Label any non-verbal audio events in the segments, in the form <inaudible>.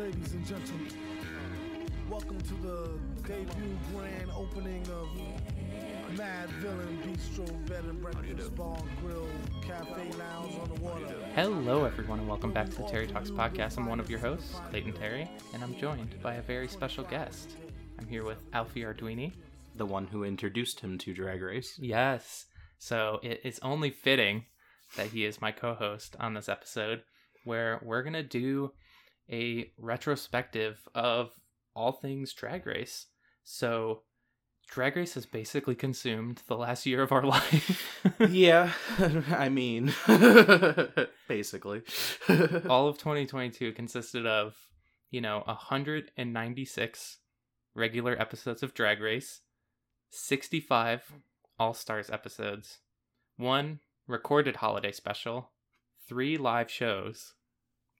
Ladies and gentlemen, welcome to the debut grand opening of Mad Villain Bistro Bed and Breakfast Bar Grill Cafe Lounge on the water. Hello, everyone, and welcome back to the Terry Talks podcast. I'm one of your hosts, Clayton Terry, and I'm joined by a very special guest. I'm here with Alfie Arduini. the one who introduced him to Drag Race. Yes, so it, it's only fitting that he is my co host on this episode where we're going to do a retrospective of all things Drag Race. So, Drag Race has basically consumed the last year of our <laughs> life. yeah, <laughs> I mean, <laughs> basically. all of 2022 consisted of, you know, 196 regular episodes of Drag Race, 65 All Stars episodes, one recorded holiday special, three live shows,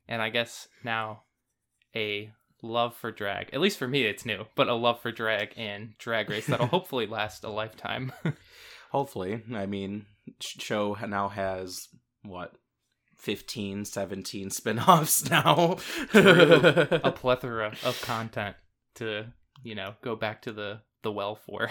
and I guess now a love for drag. At least for me, it's new, but a love for drag and Drag Race that'll <laughs> hopefully last a lifetime. <laughs> Hopefully, I mean, sh- show now has what 15, 17 spin-offs <laughs> now. a plethora of content to, you know, go back to the the well for.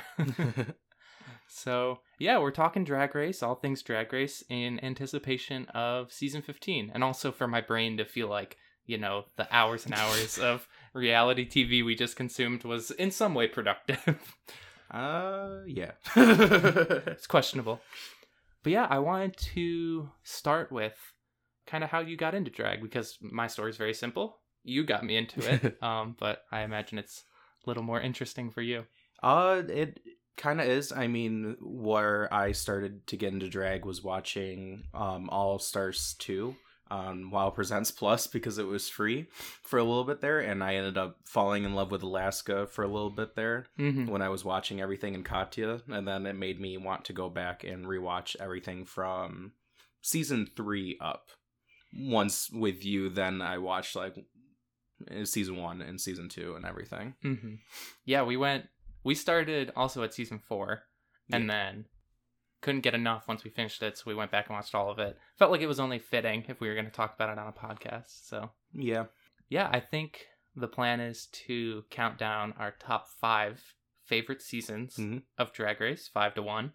So, yeah, we're talking Drag Race, all things Drag Race, in anticipation of season 15. And also for my brain to feel like, you know, the hours and hours <laughs> of reality TV we just consumed was in some way productive. uh, yeah. <laughs> it's questionable. But yeah, I wanted to start with kind of how you got into drag because my story is very simple. You got me into it, <laughs> um, but I imagine it's a little more interesting for you. Uh, it kind of is. I mean, where I started to get into drag was watching um All Stars 2 on Wow Presents Plus because it was free for a little bit there, and I ended up falling in love with Alaska for a little bit there Mm-hmm. when I was watching everything in Katya, and then it made me want to go back and rewatch everything from season three up. Once with you, then I watched like season one and season two and everything. Mm-hmm. Yeah, we went. We started also at season four, and then couldn't get enough once we finished it, so we went back and watched all of it. Felt like it was only fitting if we were going to talk about it on a podcast. So Yeah. yeah, I think the plan is to count down our top five favorite seasons Mhm. of Drag Race, five to one.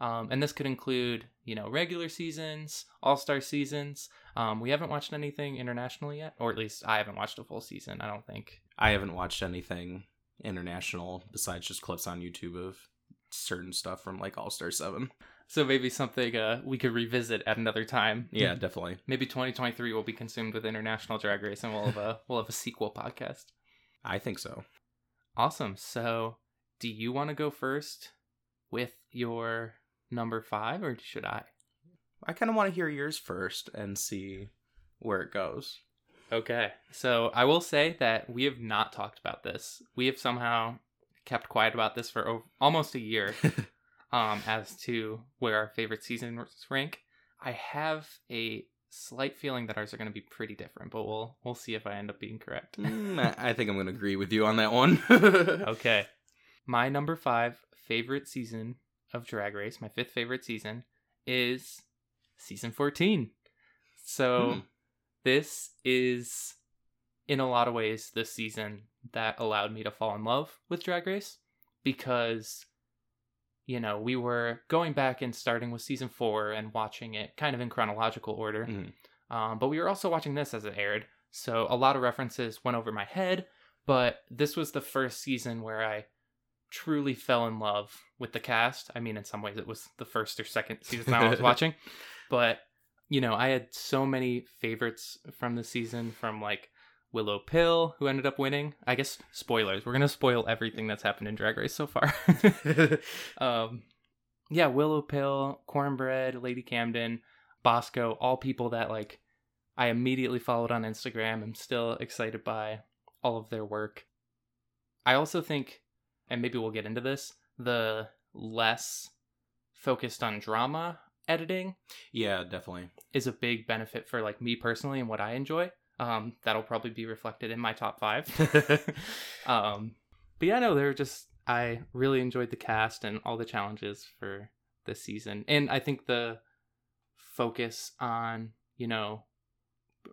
Um, and this could include, you know, regular seasons, all star seasons. Um, we haven't watched anything international yet, or at least I haven't watched a full season. I don't think. I haven't watched anything international besides just clips on YouTube of certain stuff from like All Star 7. So maybe something uh, we could revisit at another time. Yeah, definitely. Maybe 2023 will be consumed with international drag race, and we'll have a <laughs> we'll have a sequel podcast. I think so. Awesome. So, do you want to go first with your number five, or should I? I kind of want to hear yours first and see where it goes. Okay. So I will say that we have not talked about this. We have somehow kept quiet about this for o- almost a year, <laughs> um, as to where our favorite seasons rank. I have a slight feeling that ours are going to be pretty different, but we'll we'll see if I end up being correct. Mm, I think I'm going to agree with you on that one. <laughs> <laughs> okay. My number five favorite season of Drag Race, my fifth favorite season, is season 14. So Hmm. This is, in a lot of ways, the season that allowed me to fall in love with Drag Race because, you know, we were going back and starting with season four and watching it kind of in chronological order. Mhm. Um, but we were also watching this as it aired. So a lot of references went over my head, but this was the first season where I truly fell in love with the cast. I mean, in some ways, it was the first or second season I was <laughs> watching, but you know, I had so many favorites from the season from like Willow Pill, who ended up winning. I guess spoilers. We're gonna spoil everything that's happened in Drag Race so far. <laughs> <laughs> um, yeah, Willow Pill, Cornbread, Lady Camden, Bosco, all people that like I immediately followed on Instagram. I'm still excited by all of their work. I also think, and maybe we'll get into this, the less focused on drama editing yeah, definitely. is a big benefit for like me personally and what I enjoy. Um, that'll probably be reflected in my top five. <laughs> <laughs> um, but yeah, no, they're just I really enjoyed the cast and all the challenges for this season, and I think the focus on you know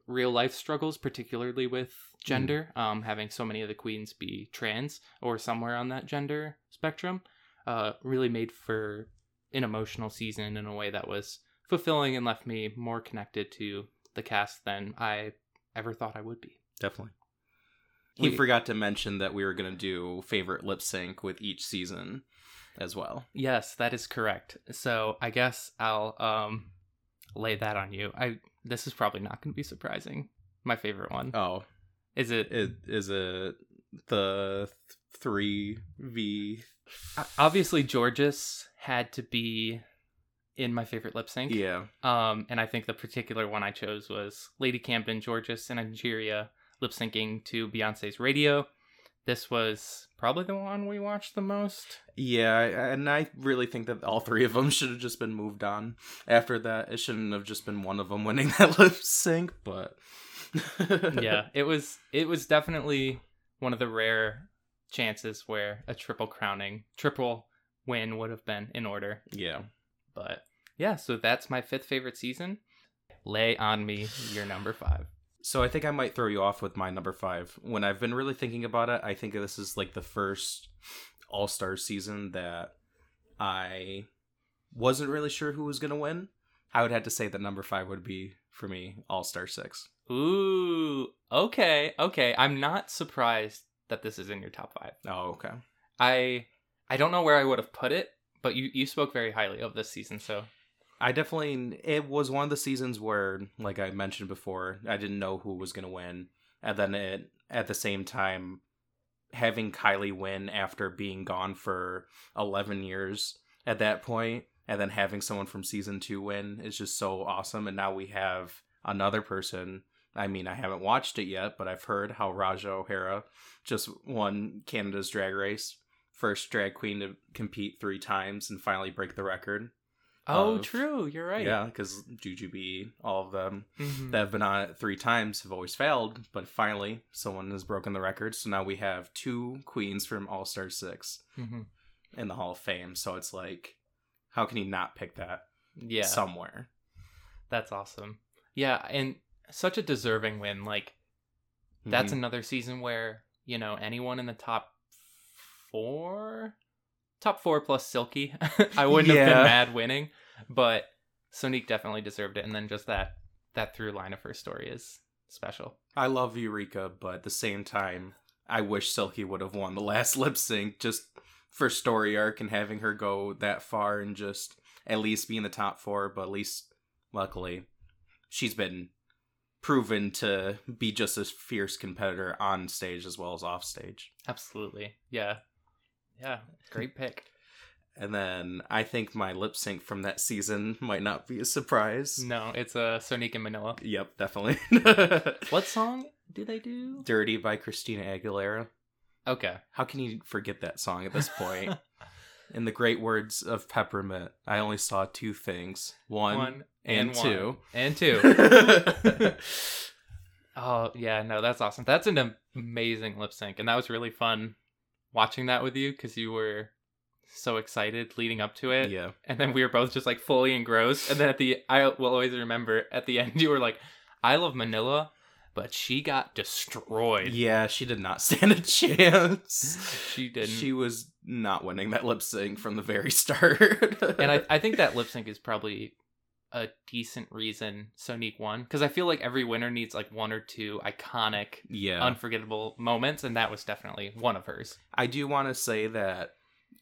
real life struggles, particularly with gender, um, having so many of the queens be trans or somewhere on that gender spectrum, uh, really made for an emotional season in a way that was fulfilling and left me more connected to the cast than I ever thought I would be. Definitely. He We- forgot to mention that we were going to do favorite lip sync with each season as well. Yes, that is correct. So I guess I'll um lay that on you. I this is probably not going to be surprising. My favorite one Oh, is it. it is it the three v? Obviously, Jorgeous had to be in my favorite lip sync. Yeah, Um, and I think the particular one I chose was Lady Camden, Jorgeous, and Angeria lip syncing to Beyonce's Radio. This was probably the one we watched the most. yeah, and I really think that all three of them should have just been moved on after that. It shouldn't have just been one of them winning <laughs> that lip sync, but yeah, it was it was definitely one of the rare chances where a triple crowning, triple win would have been in order. yeah. But yeah, so that's my fifth favorite season. Lay on me your number five. So I think I might throw you off with my number five. When I've been really thinking about it, I think this is like the first All Star season that I wasn't really sure who was gonna win. I would have to say that number five would be for me All Star Six. Ooh, okay, okay. I'm not surprised that this is in your top five. Oh, okay. I I don't know where I would have put it, but you you spoke very highly of this season, so I definitely it was one of the seasons where, like I mentioned before, I didn't know who was gonna win, and then it at the same time having Kylie win after being gone for eleven years at that point, and then having someone from season two win is just so awesome. And now we have another person. I mean, I haven't watched it yet, but I've heard how Ra'Jah O'Hara just won Canada's Drag Race, first drag queen to compete three times and finally break the record. Oh, Of- true. You're right. Yeah, because Jujubee, all of them Mhm. that have been on it three times have always failed, but finally someone has broken the record. So now we have two queens from All Star Six Mhm. in the Hall of Fame. So it's like, how can he not pick that Yeah. somewhere? That's awesome. Yeah, and such a deserving win. Like that's Mhm. another season where, you know, anyone in the top 4 top 4 plus Silky, <laughs> I wouldn't have been mad winning, but Sonique definitely deserved it and then just that that through line of her story is special. I love Eureka, but at the same time, I wish Silky would have won the last <laughs> lip sync just for story arc and having her go that far and just at least be in the top four. But at least, luckily, she's been proven to be just a fierce competitor on stage as well as off stage. Absolutely. Yeah. Yeah, great pick. <laughs> And then I think my lip sync from that season might not be a surprise. No, it's a uh, Sonique in Manila. Yep, definitely. <laughs> What song do they do? Dirty by Christina Aguilera. Okay. How can you forget that song at this point? <laughs> In the great words of Peppermint, I only saw two things. One, One and, one. two. And two. <laughs> <laughs> oh, yeah, no, that's awesome. That's an amazing lip sync. And that was really fun watching that with you because you were so excited leading up to it. yeah. And then we were both just like fully engrossed. And then at the, I will always remember at the end, you were like, I love Manila, but she got destroyed. Yeah, she did not <laughs> stand a chance. She didn't. She was not winning that lip sync from the very <laughs> start. and I, <laughs> I think that lip sync is probably a decent reason Sonique won because I feel like every winner needs like one or two iconic, yeah. unforgettable moments, and that was definitely one of hers. I do want to say that,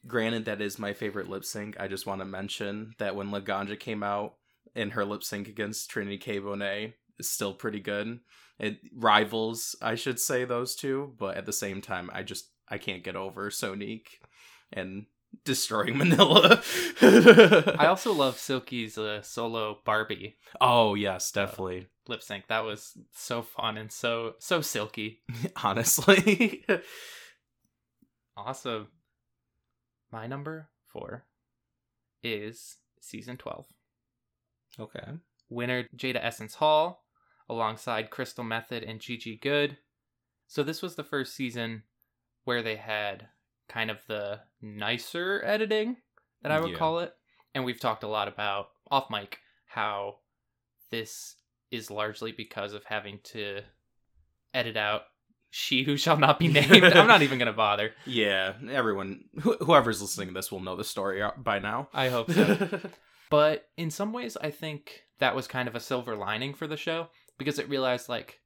granted, that is my favorite lip sync. I just want to mention that when Laganja came out in her lip sync against Trinity K. Bonet, is still pretty good. It rivals, I should say, those two, but at the same time, I just I can't get over Sonique and destroying <laughs> Manila. I also love Silky's uh, solo Barbie oh yes, definitely. lip sync. That was so fun and so so silky. <laughs> Honestly, Awesome. My number four is season twelve. okay. winner Jaida Essence Hall alongside Crystal Methyd and Gigi Goode. So this was the first season where they had kind of the nicer editing that I would Yeah. call it. And we've talked a lot about off mic how this is largely because of having to edit out she who shall not be named. I'm not even gonna <laughs> bother. Yeah, everyone, wh- whoever's listening to this will know the story uh, by now. I hope so. <laughs> but in some ways, I think that was kind of a silver lining for the show because it realized, like,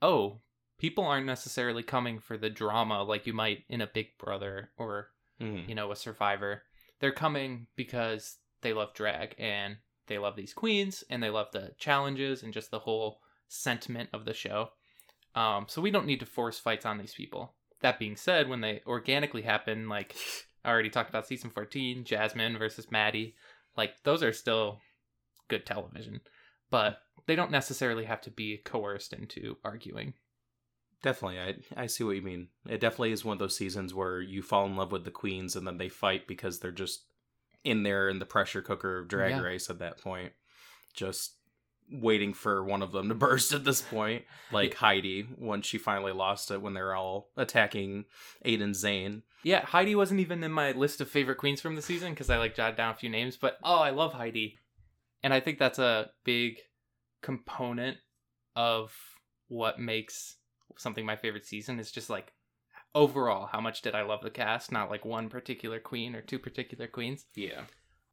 oh, people aren't necessarily coming for the drama like you might in a Big Brother or, Mhm. you know, a Survivor. They're coming because they love drag and they love these queens and they love the challenges and just the whole sentiment of the show. Um, so we don't need to force fights on these people. That being said, when they organically happen, like I already talked about season 14, Jasmine versus Maddie, like those are still good television, but they don't necessarily have to be coerced into arguing. Definitely, I I see what you mean. It definitely is one of those seasons where you fall in love with the queens and then they fight because they're just in there in the pressure cooker of Drag Yeah. Race at that point, just waiting for one of them to <laughs> burst. At this point, like Heidi when she finally lost it when they're all attacking Aiden Zhane. Yeah, Heidi wasn't even in my list of favorite queens from the season because I like jotted down a few names, but oh, I love Heidi. And I think that's a big component of what makes something my favorite season is just like overall how much did I love the cast, not like one particular queen or two particular queens. Yeah,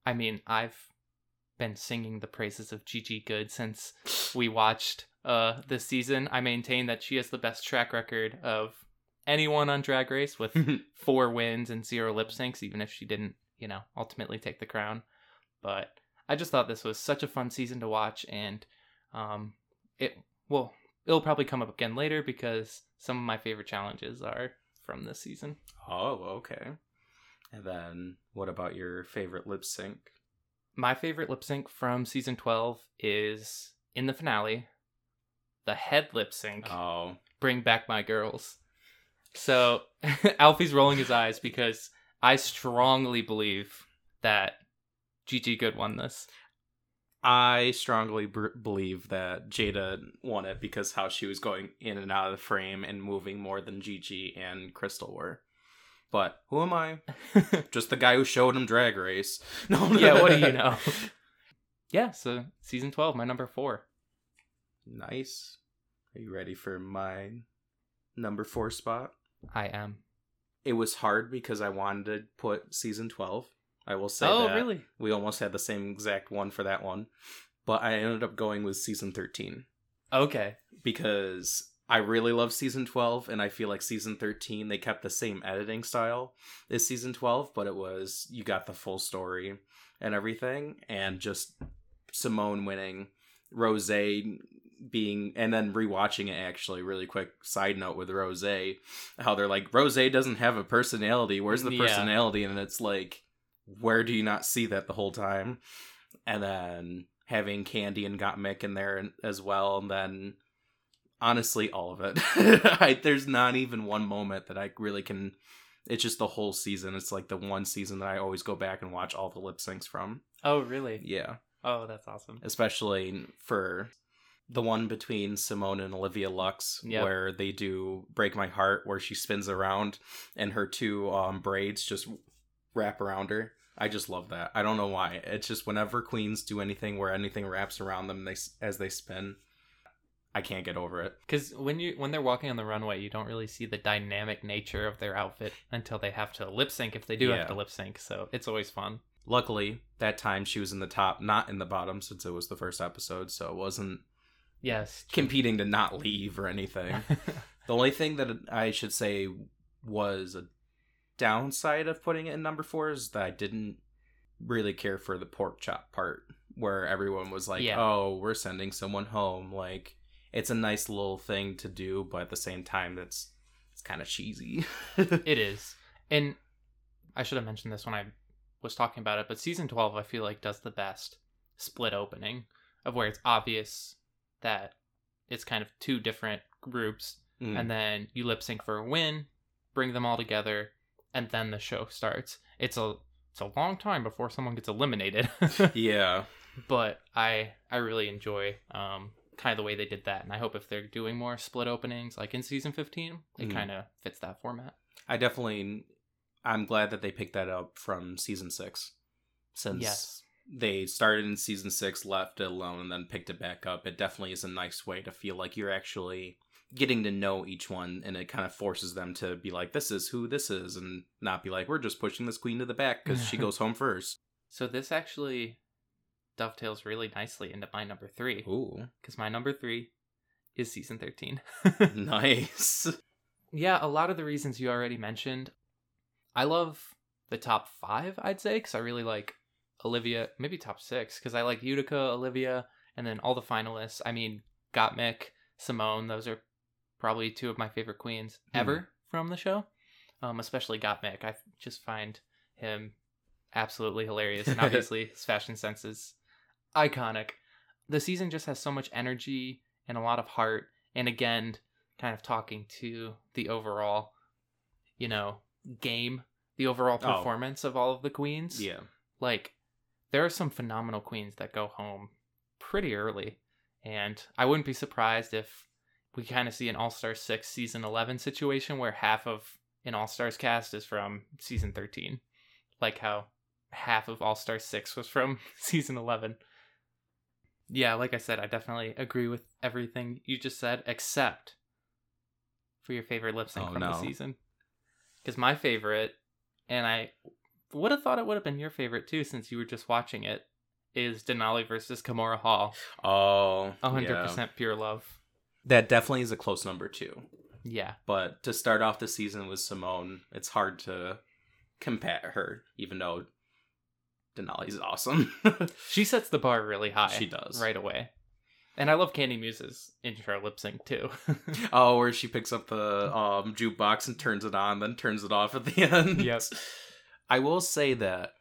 I mean, I've been singing the praises of Gigi Goode since we watched uh this season. I maintain that she has the best track record of anyone on Drag Race with <laughs> four wins and zero lip syncs, even if she didn't, you know, ultimately take the crown. But I just thought this was such a fun season to watch, and um, it well, it'll probably come up again later because some of my favorite challenges are from this season. Oh, okay. And then what about your favorite lip sync? My favorite lip sync from season twelve is in the finale, the head lip sync. Oh, bring back my girls. So <laughs> Alfie's rolling his eyes because I strongly believe that Gigi Goode won this. I strongly b- believe that Jaida won it because how she was going in and out of the frame and moving more than Gigi and Crystal were. But who am I? <laughs> Just the guy who showed him Drag Race. <laughs> No, yeah, what do you know? <laughs> yeah, so season 12, my number four. Nice. Are you ready for my number four spot? I am. It was hard because I wanted to put season twelve. I will say oh, that. really? We almost had the same exact one for that one, but I ended up going with season thirteen. Okay. because I really love season 12 and I feel like season 13 they kept the same editing style as season 12 but it was you got the full story and everything and just Simone winning Rose being and then rewatching it actually really quick side note with Rose how they're like Rose doesn't have a personality where's the Yeah. personality and it's like where do you not see that the whole time and then having Kandy and Gottmik in there as well, and then honestly, all of it. <laughs> I, there's not even one moment that I really can. It's just the whole season. It's like the one season that I always go back and watch all the lip syncs from. Oh, really? Yeah, Oh, that's awesome. especially for the one between Simone and Olivia Lux, Yep. where they do "Break My Heart," where she spins around and her two um, braids just wrap around her. I just love that. I don't know why. It's just whenever queens do anything where anything wraps around them they, as they spin, I can't get over it. Because when you when they're walking on the runway, you don't really see the dynamic nature of their outfit until they have to lip sync. If they do Yeah. have to lip sync, so it's always fun. Luckily, that time she was in the top, not in the bottom, since it was the first episode, so it wasn't Yes. competing to not leave or anything. <laughs> The only thing that I should say was a downside of putting it in number four is that I didn't really care for the pork chop part, where everyone was like, Yeah. "Oh, we're sending someone home." Like, it's a nice little thing to do, but at the same time, that's it's kind of cheesy. <laughs> It is. And I should have mentioned this when I was talking about it, but season 12 I feel like does the best split opening of where it's obvious that it's kind of two different groups Mm. and then you lip sync for a win, bring them all together, and then the show starts. It's a it's a long time before someone gets eliminated. <laughs> yeah, but I I really enjoy um kind of the way they did that and I hope if they're doing more split openings like in season 15, it Mhm. kind of fits that format. I definitely. I'm glad that they picked that up from season six, since Yes. they started in season six, left it alone, and then picked it back up. It definitely is a nice way to feel like you're actually getting to know each one, and it kind of forces them to be like, "This is who this is," and not be like, "We're just pushing this queen to the back because she goes home first. So this actually dovetails really nicely into my number three Ooh, because my number three is season 13. <laughs> nice. yeah, a lot of the reasons you already mentioned. I love the top five, I'd say, because I really like Olivia, maybe top six, because I like Utica, Olivia, and then all the finalists. I mean, Gottmik, Simone, those are probably two of my favorite queens Hmm. ever from the show. Um, especially Gottmik. I just find him absolutely hilarious, and <laughs> obviously his fashion sense is iconic. The season just has so much energy and a lot of heart, and again, kind of talking to the overall, you know, game, the overall Oh. performance of all of the queens. Yeah. Like, there are some phenomenal queens that go home pretty early, and I wouldn't be surprised if we kind of see an All Star 6 season 11 situation where half of an All Stars cast is from season 13. Like how half of All Star 6 was from <laughs> season 11. Yeah, like I said, I definitely agree with everything you just said, except for your favorite lip sync Oh, from the season. Because my favorite, and I would have thought it would have been your favorite too, since you were just watching it, is Denali versus Kahmora Hall. Oh, 100% yeah. pure love. That definitely is a close number two. Yeah. But to start off the season with Simone, it's hard to compare her, even though Denali's awesome. <laughs> She sets the bar really high. She does. Right away. And I love Kandy Muse's intro lip sync too. <laughs> oh, where she picks up the um, jukebox and turns it on, then turns it off at the <laughs> end. Yes. I will say that,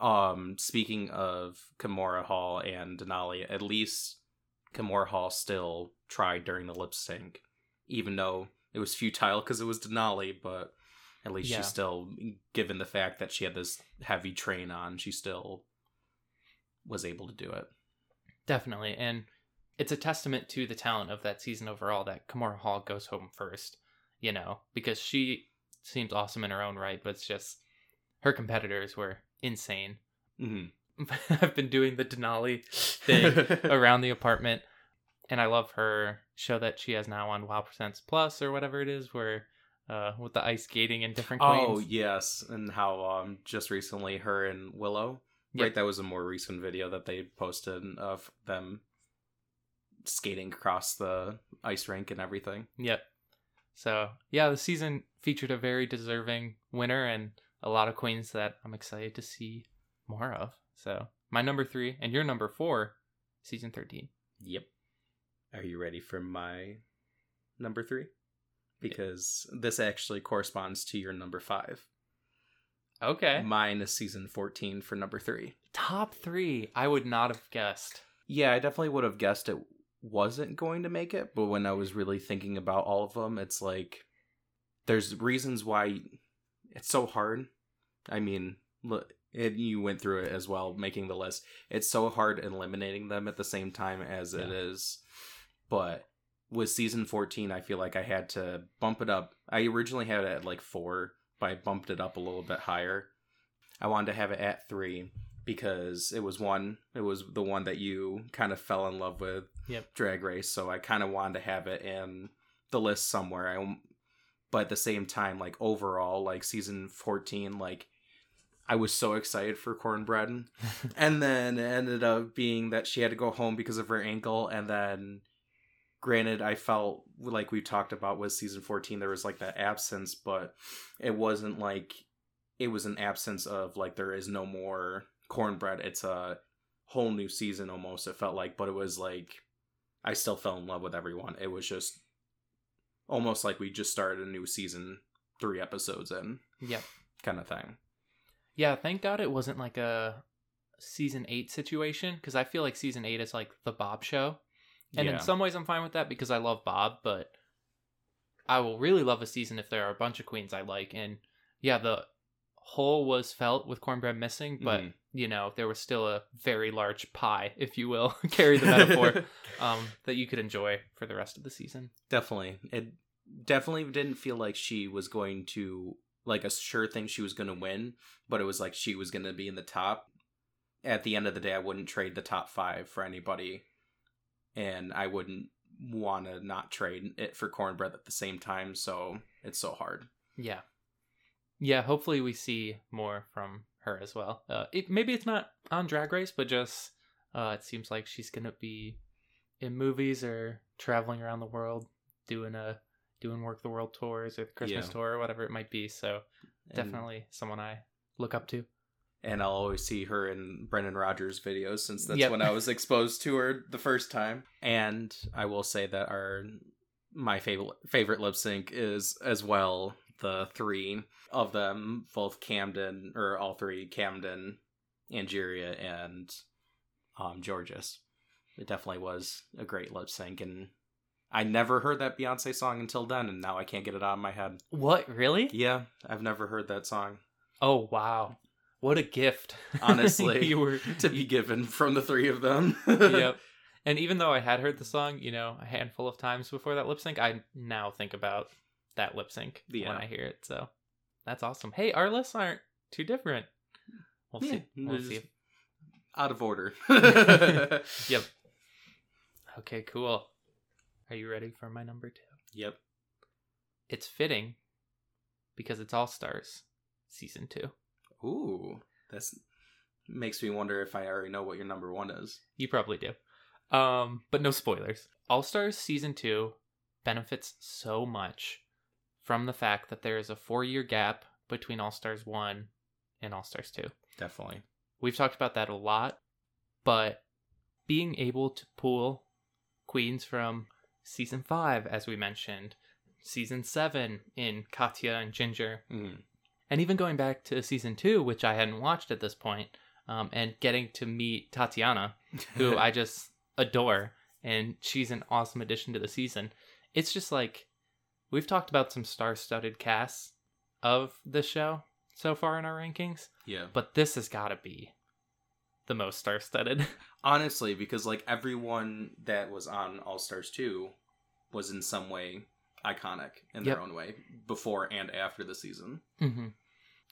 um, speaking of Kahmora Hall and Denali, at least Kahmora Hall still tried during the lip sync, even though it was futile because it was Denali, but at least Yeah. she still, given the fact that she had this heavy train on, she still was able to do it. Definitely. And it's a testament to the talent of that season overall that Kahmora Hall goes home first, you know, because she seems awesome in her own right, but it's just her competitors were insane. hmm <laughs> I've been doing the Denali thing <laughs> around the apartment, and I love her show that she has now on Wow Presents Plus or whatever it is, where uh, with the ice skating and different Queens. Oh yes, and how um just recently her and Willow. Yep. Right, that was a more recent video that they posted of them skating across the ice rink and everything. Yep. So yeah, the season featured a very deserving winner and a lot of queens that I'm excited to see more of. So my number three and your number four, season thirteen. Yep. Are you ready for my number three? Because this actually corresponds to your number five. Okay. Mine is season 14 for number three. Top three. I would not have guessed. Yeah, I definitely would have guessed it wasn't going to make it, but when I was really thinking about all of them, it's like there's reasons why it's so hard. I mean, look, it, you went through it as well, making the list. It's so hard eliminating them at the same time as it Yeah. is. But with season 14, I feel like I had to bump it up. I originally had it at like four, but I bumped it up a little bit higher. I wanted to have it at three because it was one, it was the one that you kind of fell in love with, Yep. Drag Race. So I kind of wanted to have it in the list somewhere. I, but at the same time, like overall, like season 14, like I was so excited for Cornbread. <laughs> and then it ended up being that she had to go home because of her ankle. And then, granted, I felt like we talked about with season 14, there was like that absence, but it wasn't like it was an absence of like there is no more cornbread. It's a whole new season almost, it felt like, but it was like I still fell in love with everyone. It was just almost like we just started a new season three episodes in Yep. kind of thing. Yeah, thank God it wasn't like a season eight situation because I feel like season eight is like the Bob show. And yeah. in some ways, I'm fine with that because I love Bob, but I will really love a season if there are a bunch of queens I like. And yeah, the hole was felt with cornbread missing, but Mhm. you know, there was still a very large pie, if you will, <laughs> carry the metaphor, <laughs> um, that you could enjoy for the rest of the season. definitely. It definitely didn't feel like she was going to like a sure thing she was going to win, but it was like she was going to be in the top. at the end of the day, I wouldn't trade the top five for anybody, and I wouldn't want to not trade it for cornbread at the same time. So it's so hard. Yeah. Yeah, hopefully we see more from her as well. Uh, it, maybe it's not on Drag Race, but just uh, it seems like she's gonna be in movies or traveling around the world doing a doing work the world tours or the Christmas Yeah. tour or whatever it might be. So And- definitely someone I look up to. and I'll always see her in Brendan Rogers videos since that's Yep. when I was <laughs> exposed to her the first time. And I will say that our my favorite favorite lip sync is as well the three of them, both Camden or all three Camden, Angeria, and um Jorgeous. It definitely was a great lip sync, and I never heard that Beyonce song until then, and now I can't get it out of my head. What really? Yeah, I've never heard that song Oh wow, what a gift! <laughs> Honestly. you were <laughs> to be given from the three of them. <laughs> yep. And even though I had heard the song, you know, a handful of times before that lip sync, I now think about that lip sync Yeah. when I hear it. So that's awesome. Hey, our lists aren't too different. We'll Yeah, see. We'll see. Out of order. Yep. Okay, cool. Are you ready for my number two? Yep. It's fitting because it's All Stars season two. Ooh, that's makes me wonder if I already know what your number one is. You probably do. Um, but no spoilers. All Stars season two benefits so much from the fact that there is a four year gap between All Stars one and All Stars two. Definitely. We've talked about that a lot, but being able to pull queens from season five, as we mentioned, season seven in Katya and Ginger, Mm. and even going back to season two, which I hadn't watched at this point, um, and getting to meet Tatiana, who <laughs> I just adore, and she's an awesome addition to the season. It's just like we've talked about some star-studded casts of the show so far in our rankings, yeah. but this has got to be the most star-studded. <laughs> Honestly, because like everyone that was on All Stars 2 was in some way iconic in their own way before and after the season. mm-hmm.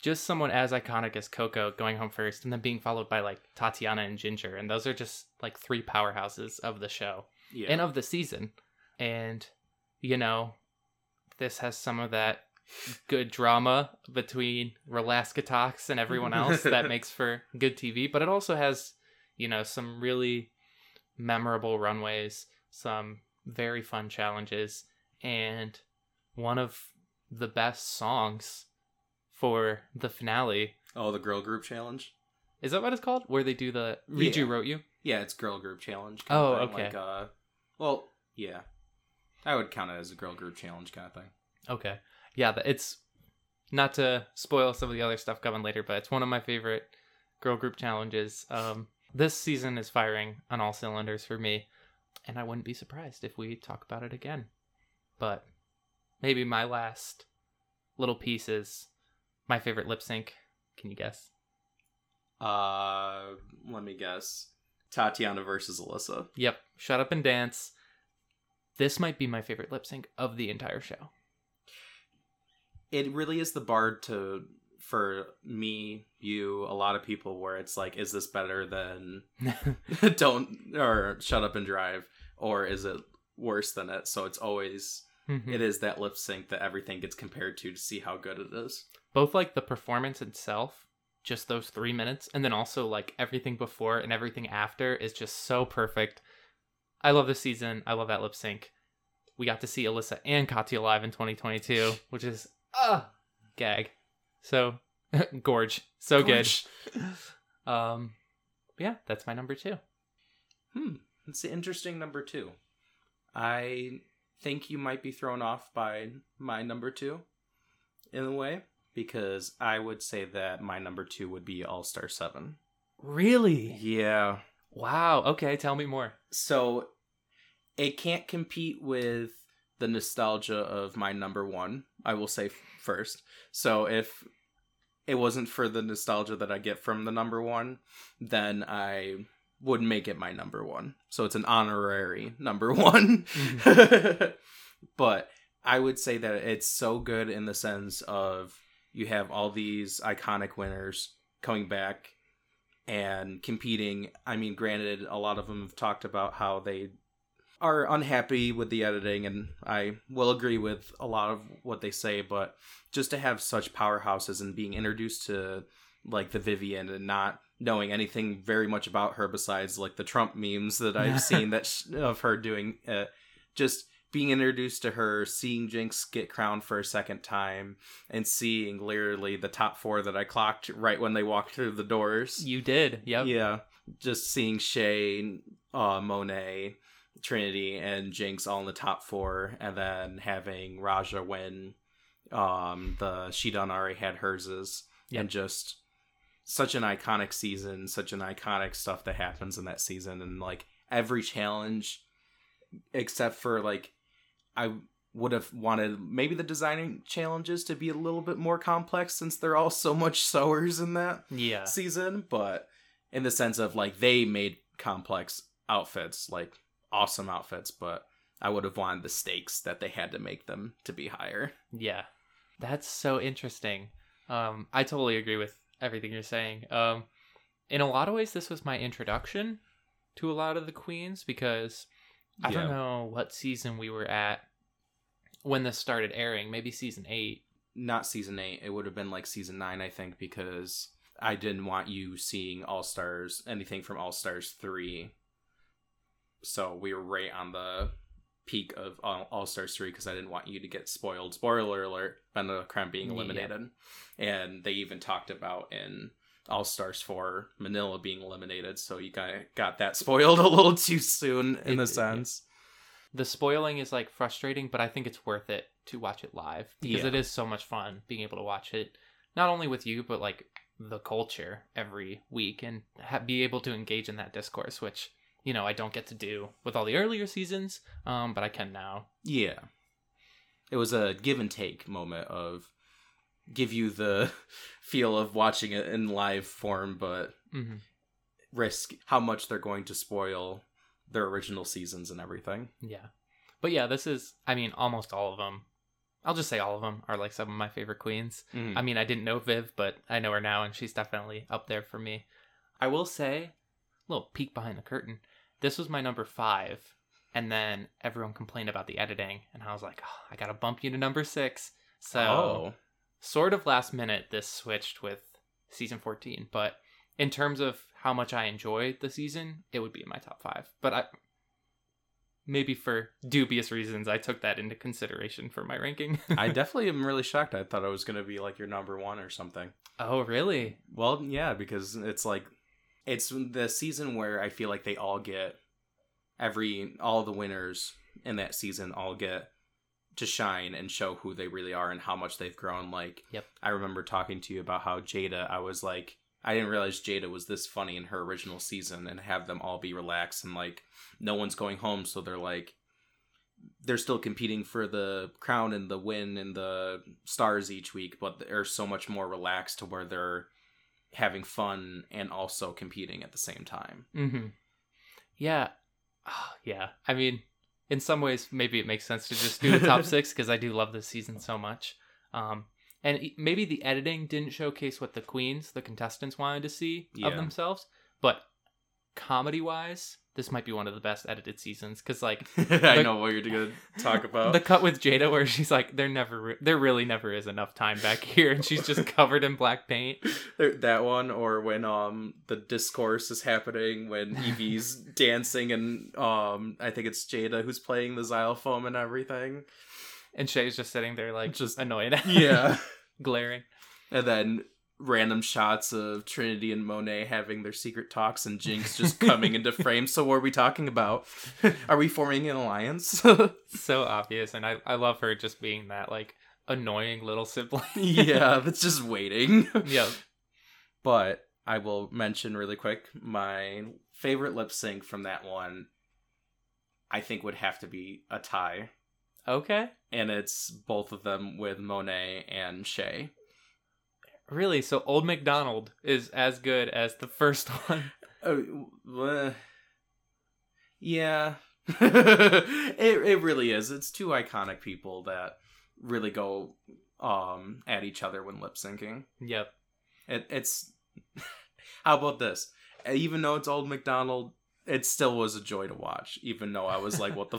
Just someone as iconic as Coco going home first, and then being followed by like Tatiana and Ginger, and those are just like three powerhouses of the show. Yeah. and of the season. And, you know, this has some of that good drama between Relaskatox and everyone else that <laughs> makes for good TV, but it also has, you know, some really memorable runways, some very fun challenges, and one of the best songs for the finale. oh, the girl group challenge? Is that what it's called? Where they do the You Yeah. Wrote You? Yeah, it's girl group challenge. Oh, okay. Like, uh, well, yeah. I would count it as a girl group challenge kind of thing. Okay. Yeah, it's not to spoil some of the other stuff coming later, but it's one of my favorite girl group challenges. Um, this season is firing on all cylinders for me, and I wouldn't be surprised if we talk about it again. But maybe my last little piece is my favorite lip sync. Can you guess? Uh, let me guess. Tatiana versus Alyssa. Yep. Shut up and dance. This might be my favorite lip sync of the entire show. It really is the bar to for me, you, a lot of people where it's like, is this better than <laughs> <laughs> don't or shut up and drive, or is it worse than it? So it's always Mhm. it is that lip sync that everything gets compared to to see how good it is. both like the performance itself just those three minutes and then also like everything before and everything after is just so perfect i love this season i love that lip sync we got to see alyssa and katya live in 2022 <laughs> which is ah gag so <laughs> gorge so Gorge. good um yeah that's my number two Hmm. It's an interesting number two. I think you might be thrown off by my number two in a way, because I would say that my number two would be All Star 7. really Yeah. wow okay tell me more So it can't compete with the nostalgia of my number one, I will say first. So if it wasn't for the nostalgia that I get from the number one, then I would make it my number one. So it's an honorary number <laughs> one. <laughs> but I would say that it's so good in the sense of you have all these iconic winners coming back and competing. I mean, granted, a lot of them have talked about how they are unhappy with the editing, and I will agree with a lot of what they say, but just to have such powerhouses and being introduced to like the Vivienne and not knowing anything very much about her besides like the Trump memes that I've seen that <laughs> sh- of her doing uh, just being introduced to her, seeing Jinx get crowned for a second time, and seeing literally the top four that I clocked right when they walked through the doors. You did. Yep. Yeah, just seeing Shea, uh, Monet, Trinity, and Jinx all in the top four, and then having Raja win um, the She Done already had herses, Yep. and just such an iconic season, such an iconic stuff that happens in that season, and like every challenge, except for like I would have wanted maybe the designing challenges to be a little bit more complex since they're all so much sewers in that Yeah. season, but in the sense of like they made complex outfits, like awesome outfits, but I would have wanted the stakes that they had to make them to be higher. Yeah. That's so interesting. Um, I totally agree with everything you're saying. Um, in a lot of ways, this was my introduction to a lot of the queens because I don't know what season we were at when this started airing. Maybe season eight. Not season eight. It would have been like season nine, I think, because I didn't want you seeing All Stars anything from All Stars three. So we were right on the peak of All Stars three because I didn't want you to get spoiled. Spoiler alert: BenDeLaCreme being Yeah. eliminated, and they even talked about in All Stars four Manila being eliminated. So you kind of got that <laughs> spoiled a little too soon in It- a sense. The spoiling is like frustrating, but I think it's worth it to watch it live because Yeah. it is so much fun being able to watch it not only with you but like the culture every week and ha- be able to engage in that discourse, which you know I don't get to do with all the earlier seasons, um, but I can now. Yeah. It was a give and take moment of give you the <laughs> feel of watching it in live form, but hmm risk how much they're going to spoil their original seasons and everything. Yeah, but yeah, this is I mean almost all of them. I'll just say all of them are like some of my favorite queens. Mm. I mean, I didn't know Viv, but I know her now, and she's definitely up there for me. I will say, a little peek behind the curtain. This was my number five, and then everyone complained about the editing, and I was like, oh, I gotta bump you to number six. So, oh. sort of last minute, this switched with season 14, but in terms of how much I enjoyed the season, it would be in my top five. But I. Maybe for dubious reasons, I took that into consideration for my ranking. <laughs> I definitely am really shocked. I thought it was going to be like your number one or something. oh, really? Well, yeah, because it's like it's the season where I feel like they all get every all the winners in that season all get to shine and show who they really are and how much they've grown. Like, Yep. I remember talking to you about how Jaida. I was like, I didn't realize Jaida was this funny in her original season, and have them all be relaxed and like no one's going home, so they're like. They're still competing for the crown and the win and the stars each week, but they're so much more relaxed to where they're having fun and also competing at the same time. Mm-hmm. Yeah. Ah, yeah. I mean, in some ways, maybe it makes sense to just do the top <laughs> six because I do love this season so much. Um, and maybe the editing didn't showcase what the queens, the contestants, wanted to see Yeah. of themselves. But comedy wise, this might be one of the best edited seasons because, like, <laughs> I know what you're gonna talk <laughs> about. the cut with Jaida where she's like, "There never, re- there really never is enough time back <laughs> here," and she's just covered in black paint. That one, or when um the discourse is happening when Evie's dancing and um I think it's Jaida who's playing the xylophone and everything. And Shea's just sitting there, like, Just- just annoyed, Yeah, glaring. and then random shots of Trinity and Monet having their secret talks and Jinx just coming into <laughs> frame. So what are we talking about? <laughs> Are we forming an alliance? <laughs> so obvious and I, I love her just being that like annoying little sibling yeah, that's just waiting. yeah But I will mention really quick my favorite lip sync from that one. I think would have to be a tie, okay and it's both of them with Monet and Shea. Really so old mcdonald is as good as the first <laughs> one Oh, uh, yeah, <laughs> it it really is. It's two iconic people that really go um at each other when lip syncing. yep It, it's <laughs> How about this? Even though it's old McDonald, it still was a joy to watch. Even though I was like, "What the."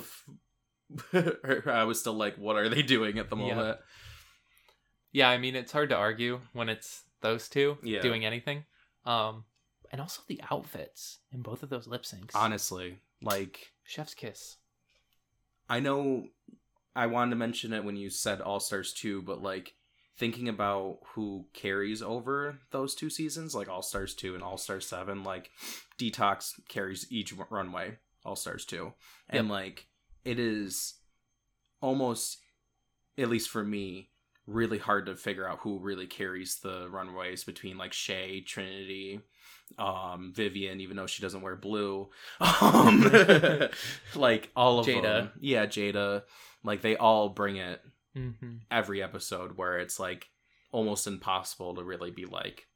F-? I was still like, "What are they doing at the moment?" Yeah, I mean it's hard to argue when it's those two Yeah. doing anything. Um, and also the outfits in both of those lip syncs. Honestly, like Chef's kiss. I know I wanted to mention it when you said All Stars 2, but like thinking about who carries over those two seasons, like All Stars 2 and All Stars 7, like Detox carries each runway, All Stars 2. And like it is almost at least for me really hard to figure out who really carries the runways between like Shea, Trinity, um Vivienne even though she doesn't wear blue. <laughs> Um <laughs> like all of Jaida. them. Yeah, Jaida. Like they all bring it Mm-hmm. every episode where it's like almost impossible to really be like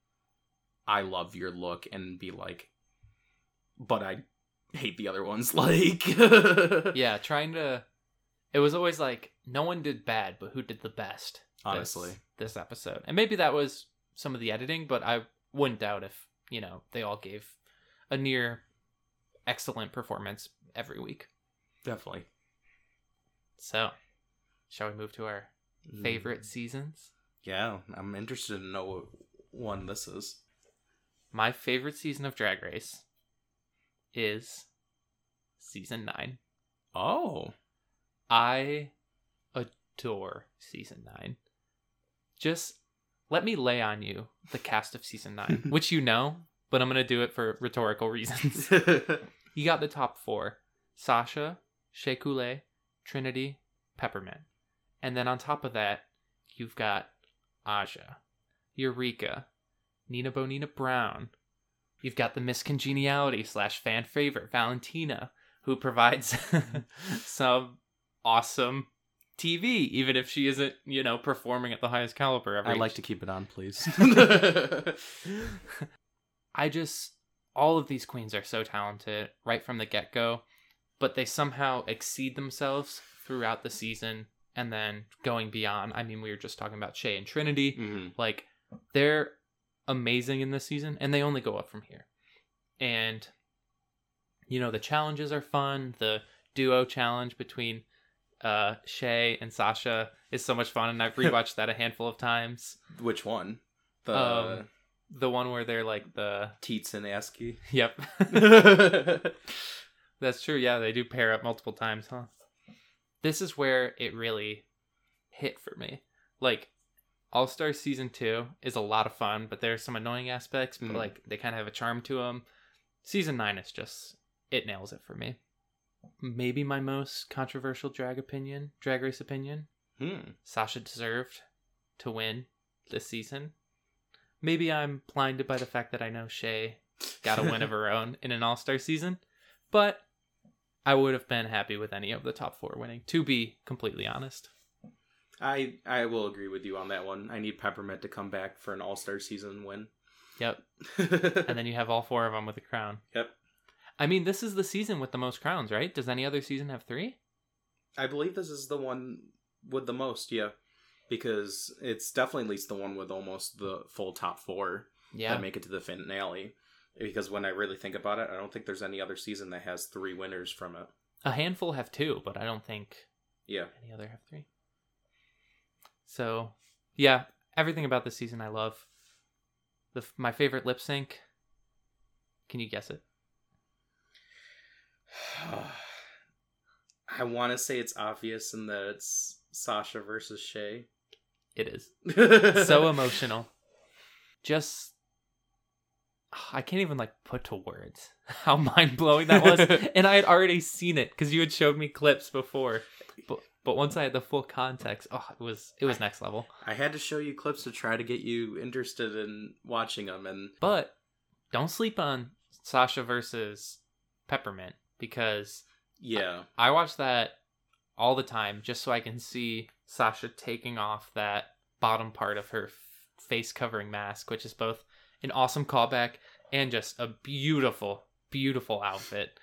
I love your look and be like but I hate the other ones <laughs> like Yeah, trying to. It was always like no one did bad, but who did the best? This- honestly. this episode, and maybe that was some of the editing, but I wouldn't doubt if you know they all gave a near excellent performance every week. Definitely. So, shall we move to our favorite Mm, seasons? Yeah, I'm interested to know what one this is. My favorite season of Drag Race is season nine. Oh. I adore season nine. Just let me lay on you the cast of season nine, <laughs> which you know, but I'm going to do it for rhetorical reasons. <laughs> you got the top four Sasha, Shea Coulee, Trinity, Peppermint. And then on top of that, you've got Aja, Eureka, Nina Bonina Brown. You've got the Miss Congeniality slash fan favorite, Valentina, who provides <laughs> some awesome TV, even if she isn't, you know, performing at the highest caliber every I'd like to keep it on, please. <laughs> <laughs> I just all of these queens are so talented right from the get go, but they somehow exceed themselves throughout the season and then going beyond. I mean, we were just talking about Shea and Trinity. Mhm. Like they're amazing in this season and they only go up from here. And you know, the challenges are fun. The duo challenge between uh Shea and Sasha is so much fun and I've <laughs> rewatched that a handful of times. Which one? The Um, The one where they're like the Teats and ASCII. <laughs> Yep. <laughs> That's true. Yeah, they do pair up multiple times, huh? This is where it really hit for me. Like, All Star Season 2 is a lot of fun, but there's some annoying aspects, but Mhm. like, they kind of have a charm to them. Season 9 is just, it nails it for me. Maybe my most controversial drag opinion, drag race opinion. Hmm. Sasha deserved to win this season. Maybe I'm blinded by the fact that I know Shea got a win of <laughs> her own in an All Star season, but I would have been happy with any of the top four winning, to be completely honest. I I will agree with you on that one. I need Peppermint to come back for an All Star season win. Yep. <laughs> And then you have all four of them with a crown. Yep. I mean, this is the season with the most crowns, right? Does any other season have three? I believe this is the one with the most, yeah. Because it's definitely at least the one with almost the full top four Yeah. that make it to the finale. Because when I really think about it, I don't think there's any other season that has three winners from it. A handful have two, but I don't think Yeah. any other have three. So, yeah, everything about this season I love. The f- my favorite lip sync. Can you guess it? <sighs> I want to say it's obvious in that it's Sasha versus Shea. It is <laughs> so emotional. Just I can't even like put to words <laughs> how mind blowing that was, <laughs> and I had already seen it because you had showed me clips before. But but once I had the full context, oh, it was it was next level. I had to show you clips to try to get you interested in watching them, and But don't sleep on Sasha versus Peppermint because yeah, I watch that all the time just so I can see Sasha taking off that bottom part of her f- face covering mask, which is both an awesome callback and just a beautiful, beautiful outfit.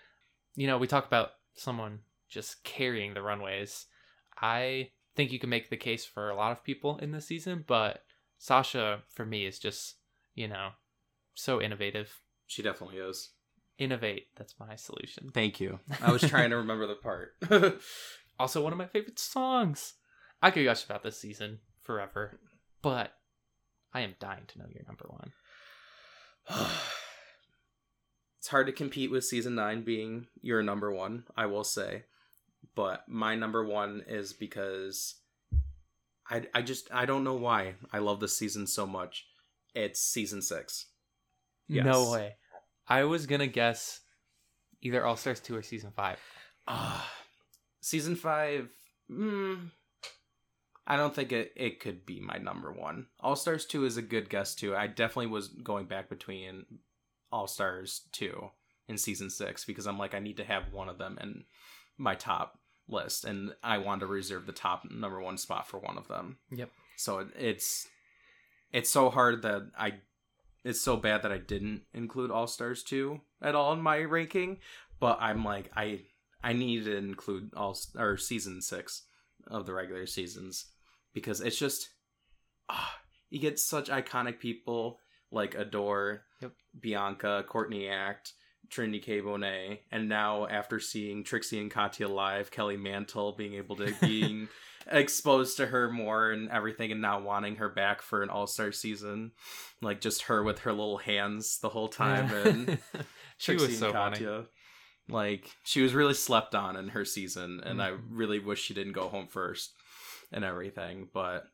You know, we talk about someone just carrying the runways. I think you can make the case for a lot of people in this season, but Sasha, for me, is just, you know, so innovative. She definitely is. Innovate. That's my solution. Thank you. I was trying to remember the part. <laughs> Also, one of my favorite songs. I could gush about this season forever, but I am dying to know your number one. <sighs> it's hard to compete with season 9 being your number 1, I will say. But my number 1 is because I I just I don't know why I love this season so much. It's season 6. Yes. No way. I was gonna guess either All Stars two or season five. Ah, season 5 mm, I don't think it, it could be my number one. All Stars 2 is a good guess too. I definitely was going back between All Stars 2 and season 6 because I'm like, I need to have one of them in my top list. And I want to reserve the top number one spot for one of them. Yep. So it, it's it's so hard that I it's so bad that I didn't include All Stars 2 at all in my ranking. But I'm like, I I need to include all or season six of the regular seasons because it's just ah, you get such iconic people like Adore, Yep. Bianca, Courtney Act, Trinity K. Bonet, and now after seeing Trixie and Katya live, Kelly Mantle being able to <laughs> being exposed to her more and everything, and now wanting her back for an All Star season, like just her with her little hands the whole time, and <laughs> she Trixie was so and funny. Like she was really slept on in her season, and I Mhm. really wish she didn't go home first and everything. But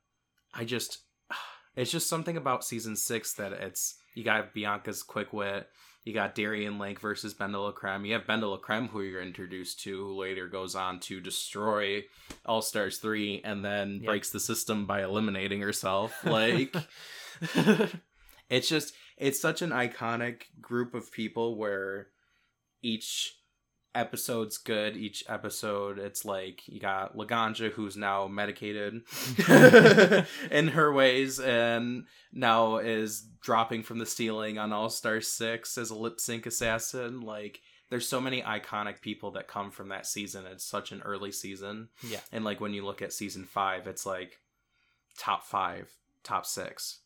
I just, <sighs> it's just something about season six that it's you got Bianca's quick wit, you got Darienne Lake versus BenDeLaCreme, you have BenDeLaCreme who you're introduced to, who later goes on to destroy All Stars three, and then Yeah. breaks the system by eliminating herself. <laughs> Like, <laughs> it's just it's such an iconic group of people where each episode's good each episode it's like you got laganja who's now medicated <laughs> in her ways and now is dropping from the ceiling on all star 6 as a lip sync assassin. Like there's so many iconic people that come from that season. It's such an early season. Yeah. and like when you look at season 5 it's like top 5 top 6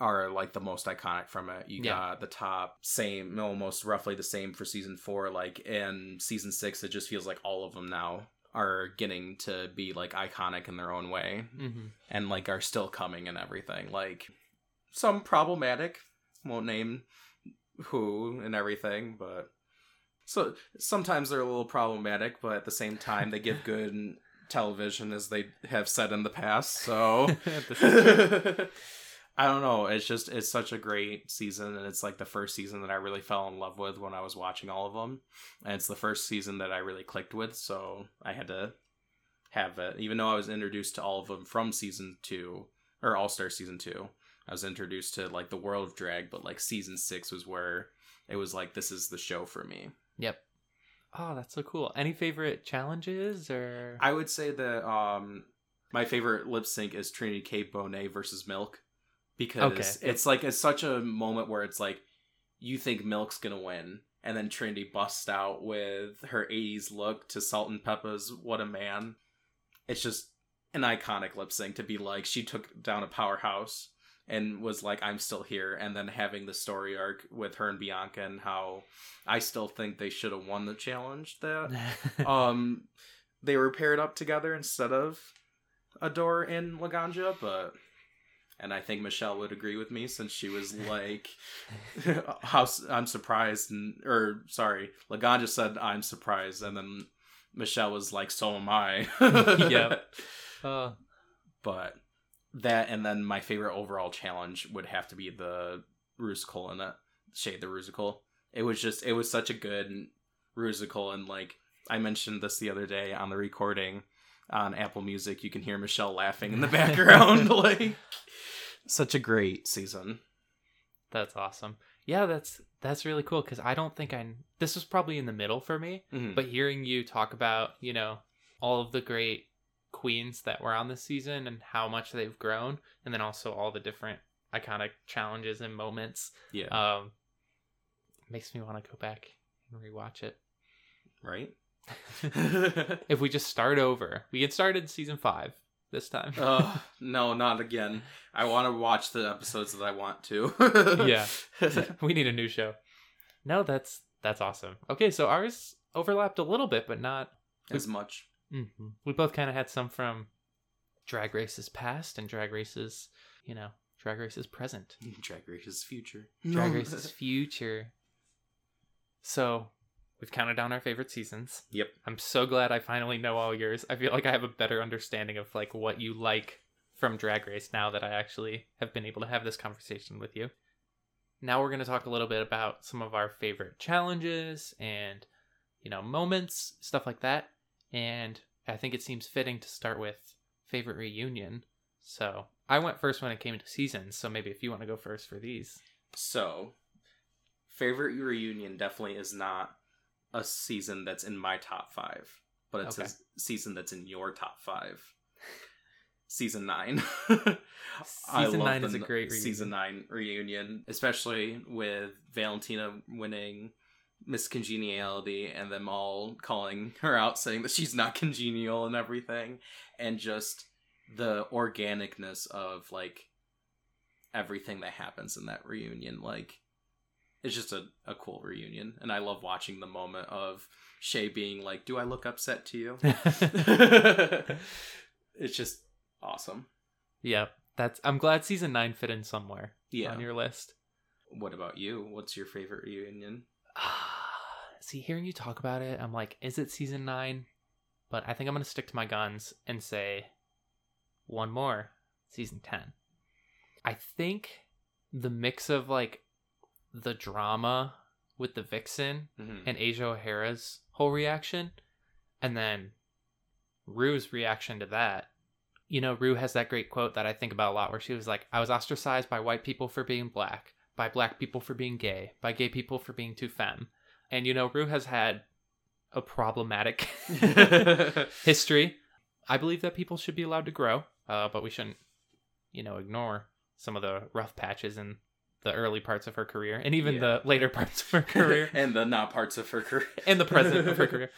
are like the most iconic from it. You Yeah. got the top same, almost roughly the same for season four. Like in season six, it just feels like all of them now are getting to be like iconic in their own way hmm and like are still coming and everything. Like some problematic, won't name who and everything, but so sometimes they're a little problematic, but at the same time they give <laughs> good television as they have said in the past. So <laughs> I don't know. It's just it's such a great season, and it's like the first season that I really fell in love with when I was watching all of them, and it's the first season that I really clicked with. So I had to have it, even though I was introduced to all of them from season two or All Star season two. I was introduced to like the world of drag, but like season six was where it was like this is the show for me. Yep. Oh, that's so cool. Any favorite challenges or? I would say that um my favorite lip sync is Trinity K Bonet versus Milk because Okay. it's like it's such a moment where it's like you think Milk's gonna win and then Trinity busts out with her 80s look to Salt and Pepa's What a Man. It's just an iconic lip sync to be like she took down a powerhouse and was like I'm still here and then having the story arc with her and Bianca and how I still think they should have won the challenge that <laughs> um they were paired up together instead of Adore and Laganja, but and I think Michelle would agree with me since she was like <laughs> how I'm surprised and or sorry, Laganja said I'm surprised and then Michelle was like so am I. <laughs> Yep. <laughs> Uh, But that and then my favorite overall challenge would have to be the Rusical and Shade the Rusical. It was just it was such a good Rusical and like I mentioned this the other day on the recording on Apple Music. You can hear Michelle laughing in the background. like such a great season. that's awesome. Yeah, that's that's really cool because I don't think I. This was probably in the middle for me, Mhm. but hearing you talk about you know all of the great queens that were on this season and how much they've grown, and then also all the different iconic challenges and moments, yeah, um, makes me want to go back and rewatch it. right. <laughs> <laughs> If we just start over, we can start in season five this time. uh, <laughs> no, not again. I want to watch the episodes that I want to. <laughs> Yeah. <laughs> we need a new show. No, that's that's awesome. Okay, so ours overlapped a little bit, but not. as much. hmm We both kind of had some from Drag Race's past and Drag Race's, you know, Drag Race's present. Drag Race's future. Drag Race's future. So, we've counted down our favorite seasons. Yep. I'm so glad I finally know all yours. I feel like I have a better understanding of like what you like from Drag Race now that I actually have been able to have this conversation with you. Now we're going to talk a little bit about some of our favorite challenges and you know moments, stuff like that. And I think it seems fitting to start with favorite reunion. So, I went first when it came to seasons, so maybe if you want to go first for these. So, favorite reunion definitely is not a season that's in my top five, but it's Okay. a season that's in your top five. <laughs> Season nine. <laughs> Season nine is a great season nine reunion, especially with Valentina winning Miss Congeniality and them all calling her out, saying that she's not congenial and everything, and just the organicness of like everything that happens in that reunion. Like, it's just a, a cool reunion, and I love watching the moment of Shea being like, "Do I look upset to you?" <laughs> it's just awesome. Yep. That's I'm glad season 9 fit in somewhere Yeah. on your list. What about you? What's your favorite reunion? <sighs> See, hearing you talk about it, I'm like, is it season 9? But I think I'm going to stick to my guns and say one more, season 10. I think the mix of like the drama with the vixen Mhm. and Asia O'Hara's whole reaction, and then Rue's reaction to that. You know, Rue has that great quote that I think about a lot where she was like, I was ostracized by white people for being black, by black people for being gay, by gay people for being too femme. And, you know, Rue has had a problematic <laughs> <laughs> history. I believe that people should be allowed to grow, uh, but we shouldn't, you know, ignore some of the rough patches in the early parts of her career and even Yeah. the later <laughs> parts of her career <laughs> and the not parts of her career. and the present of her <laughs> career.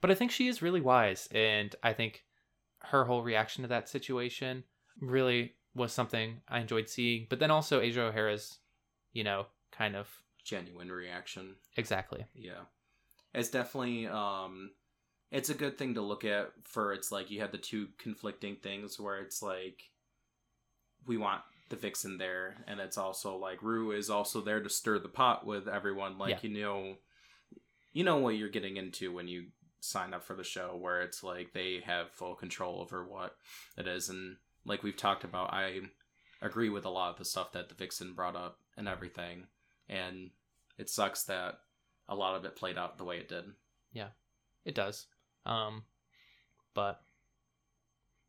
But I think she is really wise, and I think her whole reaction to that situation really was something I enjoyed seeing. But then also Asia O'Hara's, you know, kind of Genuine reaction. exactly. Yeah. It's definitely um it's a good thing to look at for it's like you have the two conflicting things where it's like we want the vixen there and it's also like Rue is also there to stir the pot with everyone like you know you know what you're getting into when you sign up for the show where it's like they have full control over what it is and like we've talked about I agree with a lot of the stuff that the vixen brought up and everything and it sucks that a lot of it played out the way it did. Yeah, it does. Um, but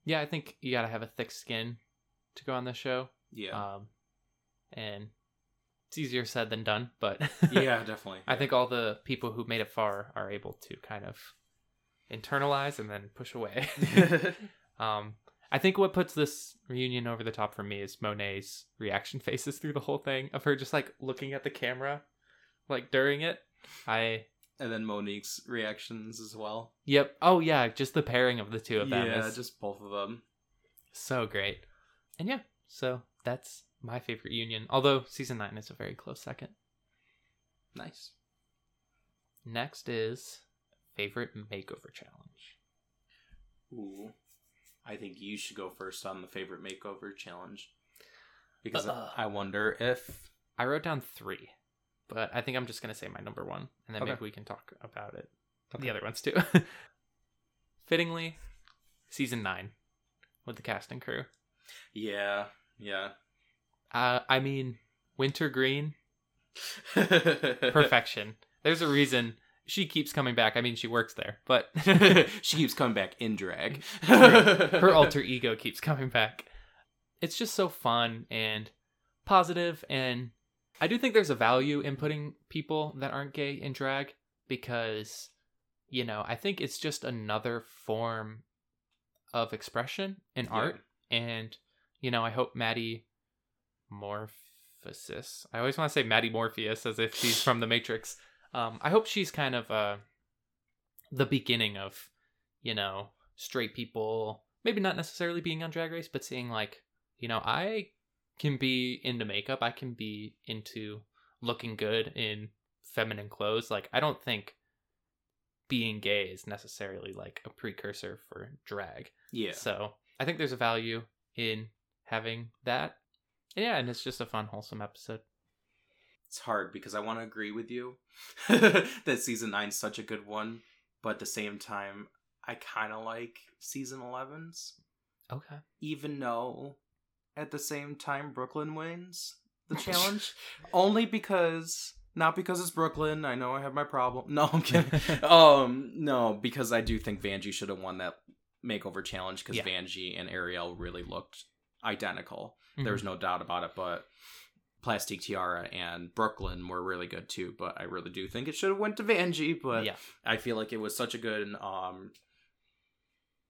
yeah, I think you got to have a thick skin to go on this show. Yeah. Um, and it's easier said than done, but <laughs> yeah, definitely. I think all the people who made it far are able to kind of internalize and then push away. <laughs> um, I think what puts this reunion over the top for me is Monet's reaction <laughs> faces through the whole thing of her just like looking at the camera, like during it. I and then Monique's reactions as well. yep. Oh yeah, just the pairing of the two of them yeah, just both of them. so great. And yeah, so that's my favorite union. Although season nine is a very close second. Nice. Next is favorite makeover challenge. Ooh. I think you should go first on the favorite makeover challenge. Because Uh. I wonder if I wrote down three, but I think I'm just gonna say my number one, and then Okay. maybe we can talk about it, Okay. the other ones too. <laughs> Fittingly, season nine with the cast and crew. Yeah, yeah. Uh, I mean, Wintergreen, <laughs> perfection. There's a reason she keeps coming back. I mean, she works there, but <laughs> <laughs> she keeps coming back in drag. her alter ego keeps coming back. It's just so fun and positive, and I do think there's a value in putting people that aren't gay in drag because, you know, I think it's just another form of expression in Yeah. art, and you know, I hope Maddie Morphosis. I always want to say Maddie Morpheus as if she's from the Matrix. Um, I hope she's kind of uh, the beginning of, you know, straight people, maybe not necessarily being on Drag Race, but seeing like, you know, I can be into makeup. I can be into looking good in feminine clothes. Like I don't think being gay is necessarily like a precursor for drag. Yeah. So I think there's a value in having that. Yeah, and it's just a fun, wholesome episode. It's hard because I want to agree with you <laughs> that season nine's such a good one, but at the same time, I kind of like season 11's, Okay. even though at the same time Brooke Lynn wins the <laughs> challenge. Only because, not because it's Brooke Lynn. I know I have my problem. <laughs> No, I'm kidding. um, no, because I do think Vanjie should have won that makeover challenge because Yeah. Vanjie and Ariel really looked identical. Mm-hmm. There's no doubt about it, but Plastique Tiara and Brooke Lynn were really good too, but I really do think it should have went to Vanjie, but yeah. I feel like it was such a good um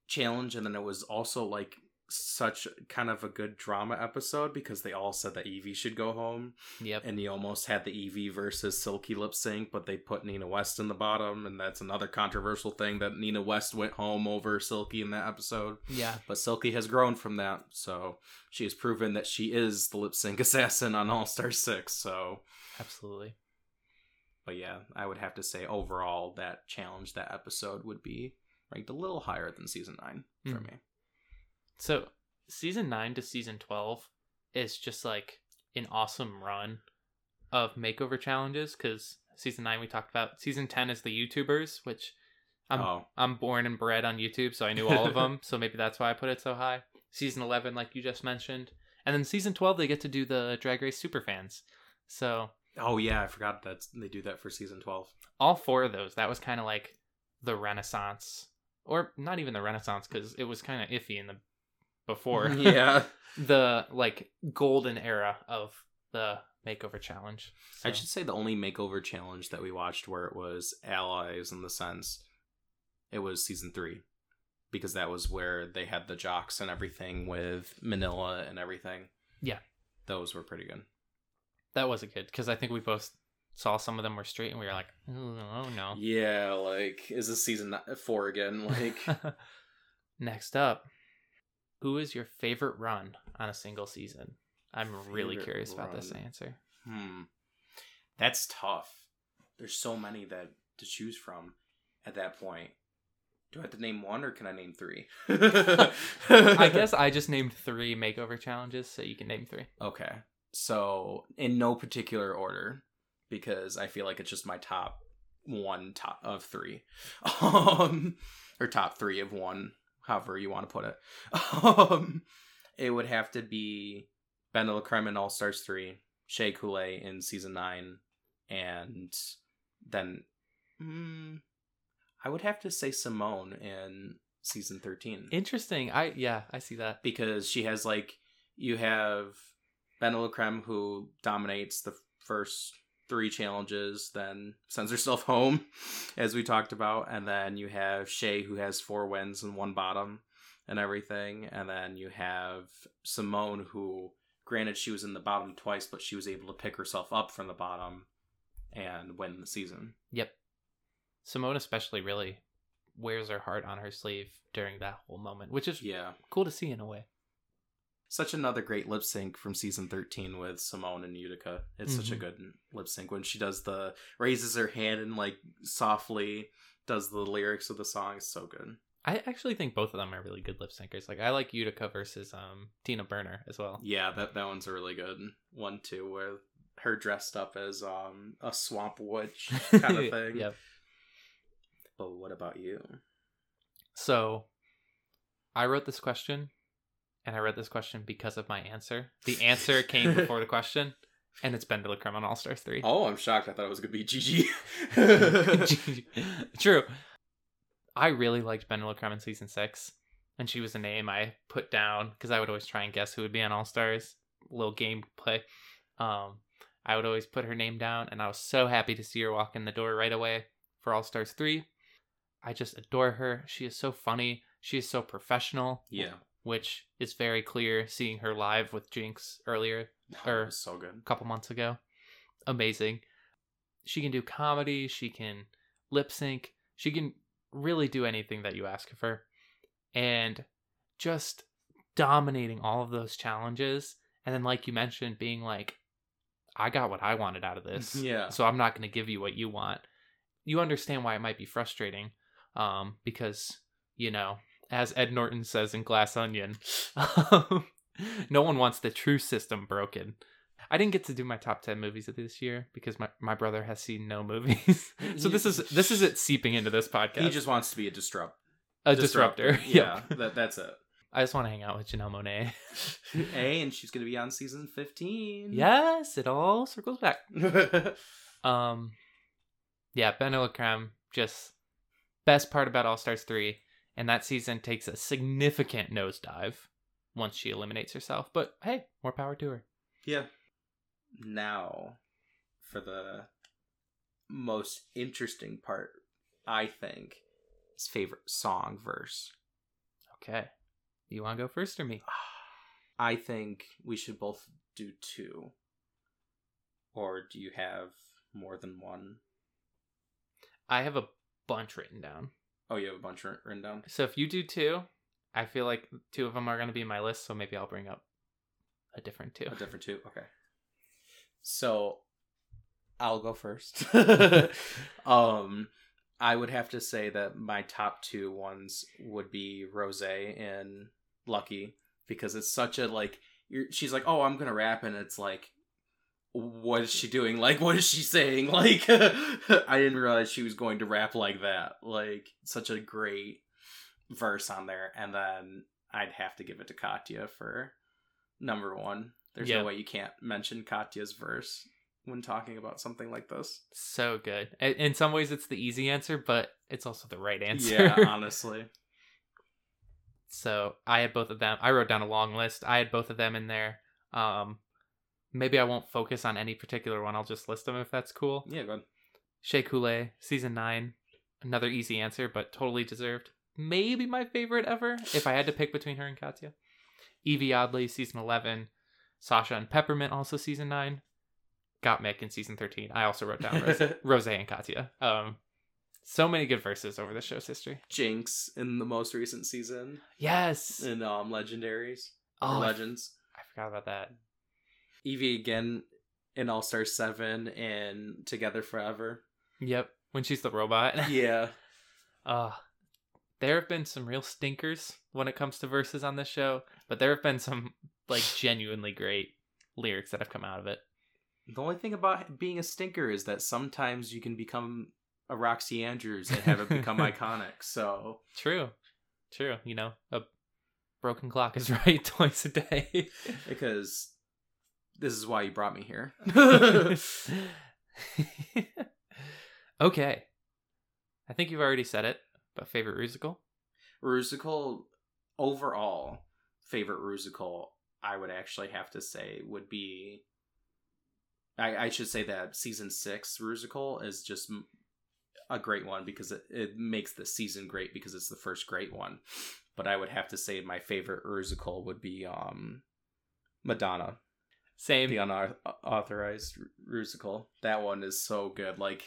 challenge and then it was also like such kind of a good drama episode because they all said that Yvie should go home Yep. and you almost had the Yvie versus Silky lip sync, but they put Nina West in the bottom, and that's another controversial thing that Nina West went home over Silky in that episode. yeah. But Silky has grown from that, so she has proven that she is the lip sync <laughs> assassin on All Star Six. So, Absolutely. but yeah, I would have to say overall that challenge, that episode would be ranked a little higher than season nine for Mm. me. So season nine to season twelve is just like an awesome run of makeover challenges because season nine we talked about. Season ten is the YouTubers, which I'm oh, I'm born and bred on YouTube, so I knew all of <laughs> them. so maybe that's why I put it so high. Season eleven, like you just mentioned, and then season twelve they get to do the Drag Race Superfans. So oh yeah, I forgot that they do that for season twelve. all four of those, that was kind of like the Renaissance, or not even the Renaissance because it was kind of iffy in the before. <laughs> yeah, <laughs> the like golden era of the makeover challenge. I should say the only makeover challenge that we watched where it was allies in the sense it was season three because that was where they had the jocks and everything with Manila and everything. Yeah. those were pretty good. that was a good because I think we both saw some of them were straight and we were like, oh, oh no. Yeah, like is this season four again? Like, <laughs> Next up, who is your favorite run on a single season? I'm really Favorite curious about this answer. hmm, that's tough. There's so many that to choose from at that point. Do I have to name one or can I name three? <laughs> I <laughs> guess I just named three makeover challenges, so you can name three. Okay. So in no particular order, because I feel like it's just my top one top of three. <laughs> Um or top three of one, however you want to put it. <laughs> Um it would have to be BenDeLaCreme in All Stars 3, Shea Coulee in season nine, and then mm, I would have to say Simone in season thirteen Interesting. I yeah, I see that. because she has like you have BenDeLaCreme who dominates the first three challenges, then sends herself <laughs> home, as we talked about, and then you have Shea who has four wins and one bottom and everything, and then you have Simone who granted she was in the bottom twice, but she was able to pick herself up from the bottom and win the season. Yep. Simone especially really wears her heart on her sleeve during that whole moment, which is Yeah. cool to see in a way. Such another great lip sync from season 13 with Simone and Utica. It's such a Mhm. good lip sync when she does the raises her hand and like softly does the lyrics of the song. It's so good. I actually think both of them are really good lip syncers. Like I like Utica versus um Tina Burner as well. Yeah, that that one's a really good one too, where her dressed up as um a swamp witch kind of <laughs> thing. yep. But what about you? So I wrote this question and I read this question because of my answer. The answer came <laughs> before the question, and it's Ben Creme on All Stars 3. Oh, I'm shocked. I thought it was gonna be Gigi. <laughs> <laughs> True. I really liked Ben Creme in season six, and she was a name I put down because I would always try and guess who would be on All Stars. Little game play. Um, I would always put her name down, and I was so happy to see her walk in the door right away for All Stars three. I just adore her. She is so funny. She is so professional. yeah, which is very clear seeing her live with Jinx earlier Or- so good. a couple months ago. Amazing. She can do comedy, she can lip sync, she can really do anything that you ask of her. And just dominating all of those challenges. And then, like you mentioned, being like I got what I wanted out of this. <laughs> Yeah. So I'm not going to give you what you want. You understand why it might be frustrating, um, because you know, as Ed Norton says in Glass Onion, <laughs> no one wants the true system broken. I didn't get to do my top ten movies of this year because my, my brother has seen no movies. <laughs> so this is this is it seeping into this podcast. He just wants to be a disrupt. a disruptor. <laughs> Yeah, Yep. that, that's it. I just want to hang out with Janelle Monáe. A, and she's gonna be on season fifteen. yes, it all circles back. Um, yeah, Ben Creme just best part about All Stars three, and that season takes a significant nosedive once she eliminates herself. But hey, more power to her. yeah. Now, for the most interesting part, I think, is favorite song verse. Okay, you want to go first or me? <sighs> I think we should both do two. Or do you have more than one? I have a bunch written down. Oh, you have a bunch writ- written down. So if you do two, I feel like two of them are going to be in my list. So maybe I'll bring up a different two. A different two. Okay. So I'll go first. <laughs> <laughs> um I would have to say that my top two ones would be Rose and Lucky because it's such a like you're, she's like, "Oh, I'm going to rap." And it's like what is she doing? Like what is she saying? <laughs> Like I didn't realize she was going to rap like that. Like such a great verse on there and then I'd have to give it to Katya for number 1. There's Yeah. no way you can't mention Katya's verse when talking about something like this. So good. In some ways, it's the easy answer, but it's also the right answer. Yeah, <laughs> honestly. so I had both of them. I wrote down a long list. I had both of them in there. Um, maybe I won't focus on any particular one. I'll just list them if that's cool. Yeah, go ahead. Shea Coulee, season nine. Another easy answer, but totally deserved. Maybe my favorite ever, if I had to pick between her and Katya. Yvie Oddly, season 11. Sasha and Peppermint, also season 9. Gottmik in season 13. I also wrote down Rose, <laughs> Rose and Katya. Um, so many good verses over the show's history. Jinx in the most recent season Yes. in um Legendaries. Oh, Legends. I forgot about that. Yvie again in All Star 7 and Together Forever. Yep. When she's the robot. <laughs> Yeah. Uh, there have been some real stinkers when it comes to verses on this show, but there have been some like <laughs> genuinely great lyrics that have come out of it. The only thing about being a stinker is that sometimes you can become a Roxxxy Andrews and have it become <laughs> iconic. So True. True. You know, a broken clock is right twice a day. because this is why you brought me here. <laughs> <laughs> okay. I think you've already said it, but favorite musical? Rusical overall favorite Rusical I would actually have to say would be I, I should say that season six Rusical is just a great one because it, it makes the season great because it's the first great one. But I would have to say my favorite Rusical would be um Madonna, Same. the unauthorized Rusical. That one is so good. Like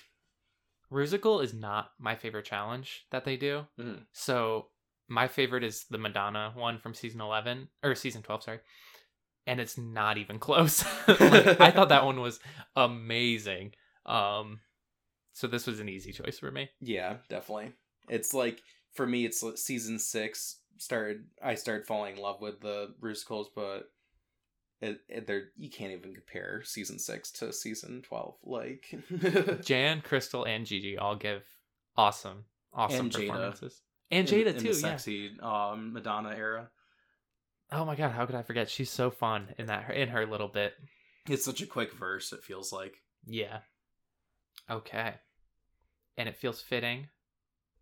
Rusical is not my favorite challenge that they do. Mhm. So my favorite is the Madonna one from season 11 or season 12, sorry. And it's not even close. <laughs> like, I thought that one was amazing. Um so this was an easy choice for me. Yeah, definitely. It's like for me, it's season six started. I started falling in love with the Rusicals, but it, it they're you can't even compare season six to season twelve. Like <laughs> Jan, Crystal, and Gigi all give awesome, awesome And Jaida. performances. And Jaida in too, the yeah. sexy um, Madonna era. Oh my god, how could I forget? She's so fun in that in her little bit. It's such a quick verse. It feels like Yeah. Okay. And it feels fitting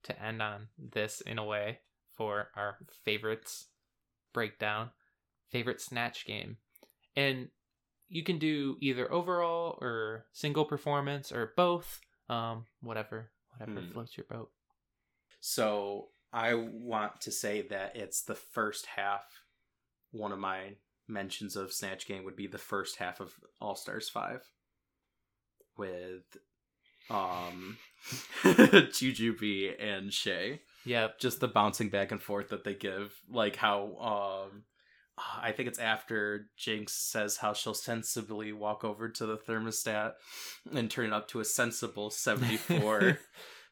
to end on this in a way for our favorites breakdown, favorite snatch game. And you can do either overall or single performance or both. Um, whatever, whatever Hmm. floats your boat. so. I want to say that it's the first half. One of my mentions of Snatch Game would be the first half of All Stars Five, with um <laughs> Jujubee and Shea. Yep. Just the bouncing back and forth that they give, like how um I think it's after Jinx says how she'll sensibly walk over to the thermostat and turn it up to a sensible <laughs> 74.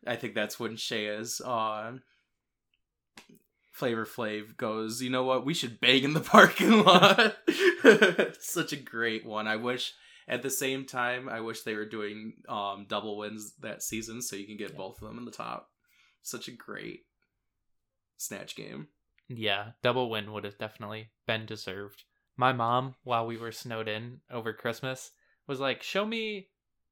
I think that's when Shea's on. Flavor Flav goes, you know what? We should bang in the parking <laughs> lot. <laughs> Such a great one. I wish at the same time, I wish they were doing um double wins that season so you can get Yeah. both of them in the top. Such a great snatch game. Yeah, double win would have definitely been deserved. My mom, while we were snowed in over Christmas, was like, "Show me,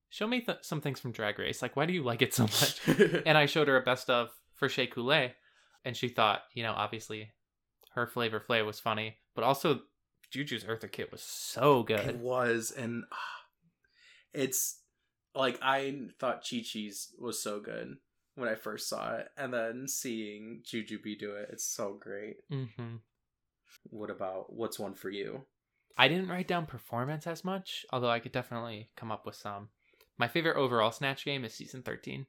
show me th- some things from Drag Race. Like, why do you like it so <laughs> much?" and I showed her a best of for Shea Coulee, and she thought, you know, obviously, her Flavor Flav was funny, but also Juju's Eartha Kitt was so good. It was, and ah, it's like I thought Chi Chi's was so good when I first saw it, and then seeing Jujubee do it, it's so great. hmm What about what's one for you? I didn't write down performance as much, although I could definitely come up with some. My favorite overall Snatch game is season 13.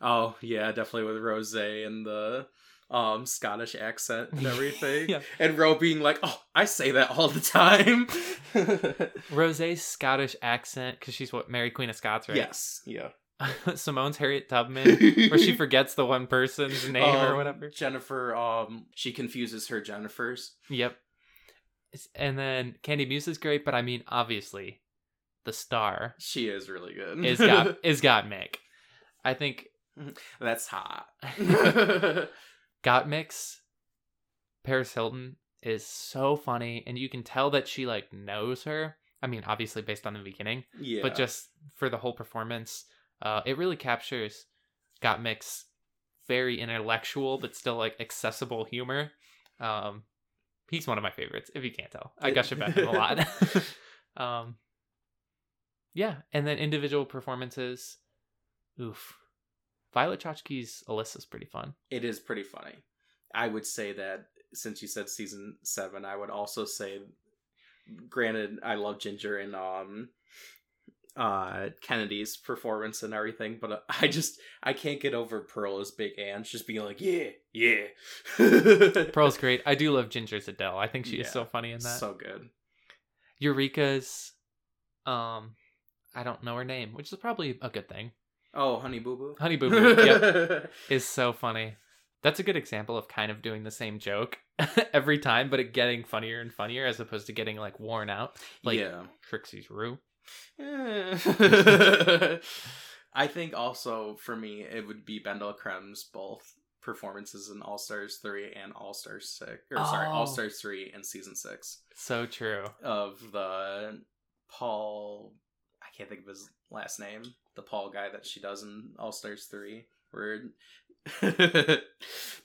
Oh yeah, definitely with Rose and the um Scottish accent and <laughs> everything, Yeah. and Ro being like, "Oh, I say that all the time." <laughs> Rose's Scottish accent, because she's what Mary Queen of Scots, right? Yes, yeah. <laughs> Simone's Harriet Tubman, where she <laughs> forgets the one person's name or Um, whatever. Jennifer, um, she confuses her Jennifers. Yep. And then Kandy Muse is great, but I mean, obviously, the star She is really good. is got <laughs> is Gottmik. I think That's hot. Gottmik's. Paris Hilton is so funny, and you can tell that she like knows her. I mean, obviously based on the beginning, yeah, but just for the whole performance, uh, it really captures Gottmik's very intellectual but still like accessible humor. Um, he's one of my favorites. If you can't tell, I gush about him a lot. <laughs> <laughs> um, yeah, and then individual performances. Oof, Violet Chachki's Alyssa's pretty fun. it is pretty funny. I would say that since you said season seven, I would also say, granted, I love Ginger and um, uh, Kennedy's performance and everything, but uh, I just I can't get over Pearl as Big Ange just being like, yeah, yeah. <laughs> Pearl's great. I do love Ginger's Adele. I think she is so funny in that. so good. Eureka's, um, I don't know her name, which is probably a good thing. Oh, Honey Boo Boo. Honey Boo <laughs> Boo, yep, <laughs> is so funny. That's a good example of kind of doing the same joke every time, but it getting funnier and funnier as opposed to getting like worn out, like yeah. Trixie's Rue. Eh. <laughs> I think also for me it would be BenDeLaCreme's both performances in All Stars three and All Stars six or sorry, Oh. All Stars three and season six So true. of the Paul I can't think of his last name. The Paul guy that she does in All Stars three where <laughs>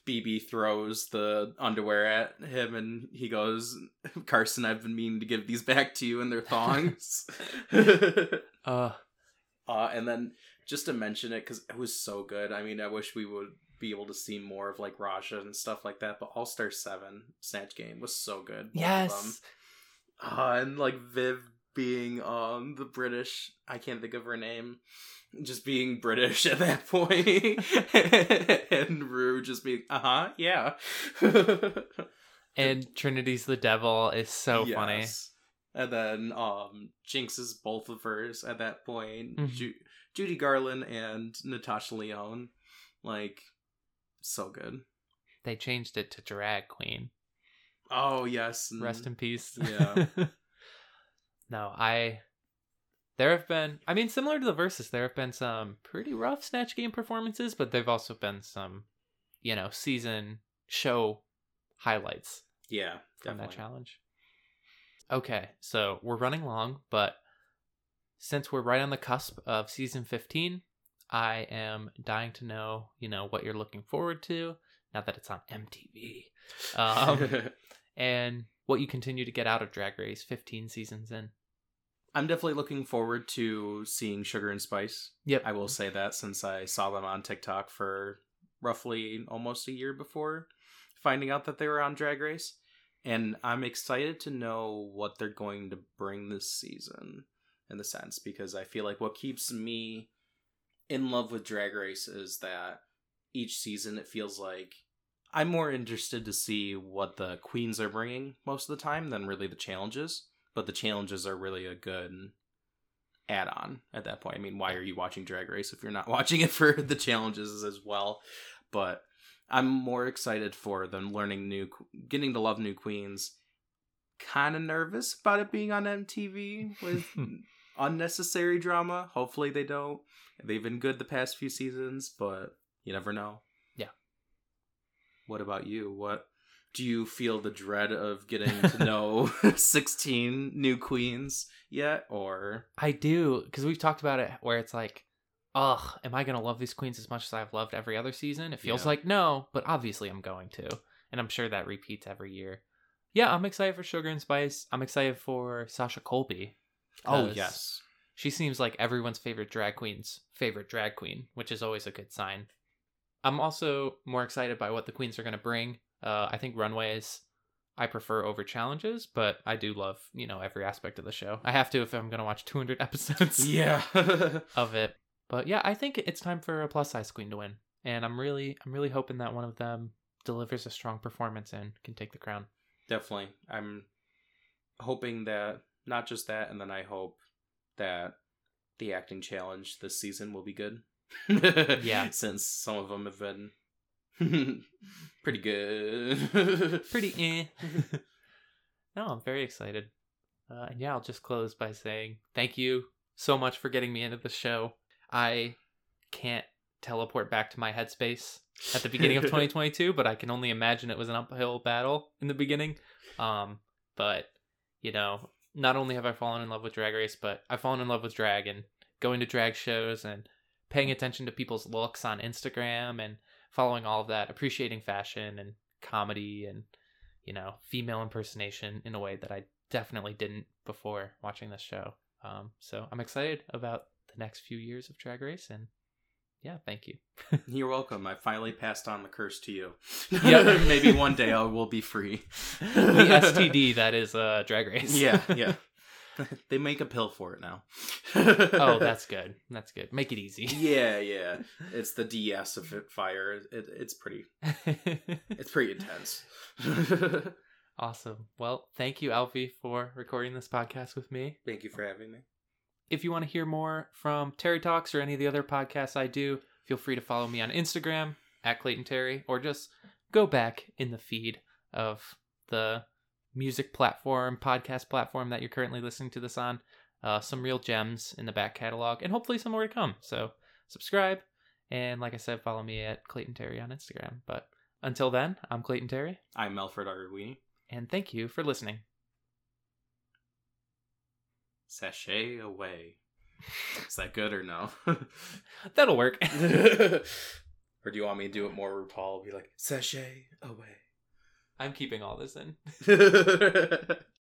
BB throws the underwear at him and he goes, Carson, I've been meaning to give these back to you and their thongs. <laughs> <laughs> Uh, Uh, and then just to mention it because it was so good. I mean, I wish we would be able to see more of like Raja and stuff like that. But All Star Seven Snatch Game was so good. both of them. yes. Uh, and like Viv being um the British, I can't think of her name, just being British at that point, <laughs> and Rue just being uh huh yeah. <laughs> And Trinity's the devil is so funny. And then um Jinx's both of hers at that point. Mhm. Ju- Judy Garland and Natasha Lyonne. Like so good. They changed it to drag queen. Oh yes. Rest in peace. Yeah. <laughs> no, I. There have been, I mean, similar to the verses, there have been some pretty rough Snatch Game performances, but there've also been some, you know, season show highlights Yeah, from that challenge. Okay, so we're running long, but since we're right on the cusp of season 15, I am dying to know, you know, what you're looking forward to now that it's on MTV. <laughs> Um, and what you continue to get out of Drag Race 15 seasons in. I'm definitely looking forward to seeing Sugar and Spice. Yep. I will say that since I saw them on TikTok for roughly almost a year before finding out that they were on Drag Race. And I'm excited to know what they're going to bring this season in the sense because I feel like what keeps me in love with Drag Race is that each season it feels like I'm more interested to see what the queens are bringing most of the time than really the challenges. But the challenges are really a good add-on at that point. I mean, why are you watching Drag Race if you're not <laughs> watching it for the challenges as well? But I'm more excited for them learning new, getting to love new queens. Kind of nervous about it being on MTV with <laughs> unnecessary drama. Hopefully they don't. They've been good the past few seasons, but you never know. Yeah. What about you? What do you feel the dread of getting to <laughs> know <laughs> 16 new queens yet or I do because we've talked about it where it's like, ugh, am I gonna love these queens as much as I've loved every other season? It feels Yeah. like no, but obviously I'm going to, and I'm sure that repeats every year. Yeah, I'm excited for Sugar and Spice. I'm excited for Sasha Colby. oh yes. She seems like everyone's favorite drag queen's favorite drag queen, which is always a good sign. I'm also more excited by what the queens are going to bring. Uh, I think runways I prefer over challenges, but I do love, you know, every aspect of the show. I have to if I'm going to watch 200 <laughs> episodes Yeah. <laughs> of it. But yeah, I think it's time for a plus size queen to win. And I'm really I'm really hoping that one of them delivers a strong performance and can take the crown. Definitely. I'm hoping that not just that and then I hope that the acting challenge this season will be good. <laughs> Yeah. Since some of them have been <laughs> pretty good. <laughs> Pretty eh. <laughs> no, I'm very excited. Uh, and yeah, I'll just close by saying thank you so much for getting me into the show. I can't teleport back to my headspace at the beginning of 2022, but I can only imagine it was an uphill battle in the beginning. Um, but you know, not only have I fallen in love with Drag Race, but I've fallen in love with drag and going to drag shows and paying attention to people's looks on Instagram and following all of that, appreciating fashion and comedy and you know female impersonation in a way that I definitely didn't before watching this show. Um, so I'm excited about the next few years of Drag Race and yeah, thank you. <laughs> You're welcome. I finally passed on the curse to you. Yeah, <laughs> Maybe one day I will be free. <laughs> the STD that is uh, Drag Race. Yeah, yeah. <laughs> they make a pill for it now. oh, <laughs> that's good. That's good. Make it easy. <laughs> yeah, yeah. It's the DS of it fire. It, it's pretty. It's pretty intense. awesome. Well, thank you, Alfie, for recording this podcast with me. Thank you for having me. If you want to hear more from Terry Talks or any of the other podcasts I do, feel free to follow me on Instagram at Clayton Terry or just go back in the feed of the music platform, podcast platform that you're currently listening to this on. Uh, some real gems in the back catalog and hopefully some more to come. So subscribe. And like I said, follow me at Clayton Terry on Instagram. But until then, I'm Clayton Terry, I'm Melford Arwini. and thank you for listening. Sashay away. <laughs> Is that good or no? That'll work. <laughs> <laughs> or do you want me to do it more RuPaul? Be like, sashay away. I'm keeping all this in. <laughs> <laughs>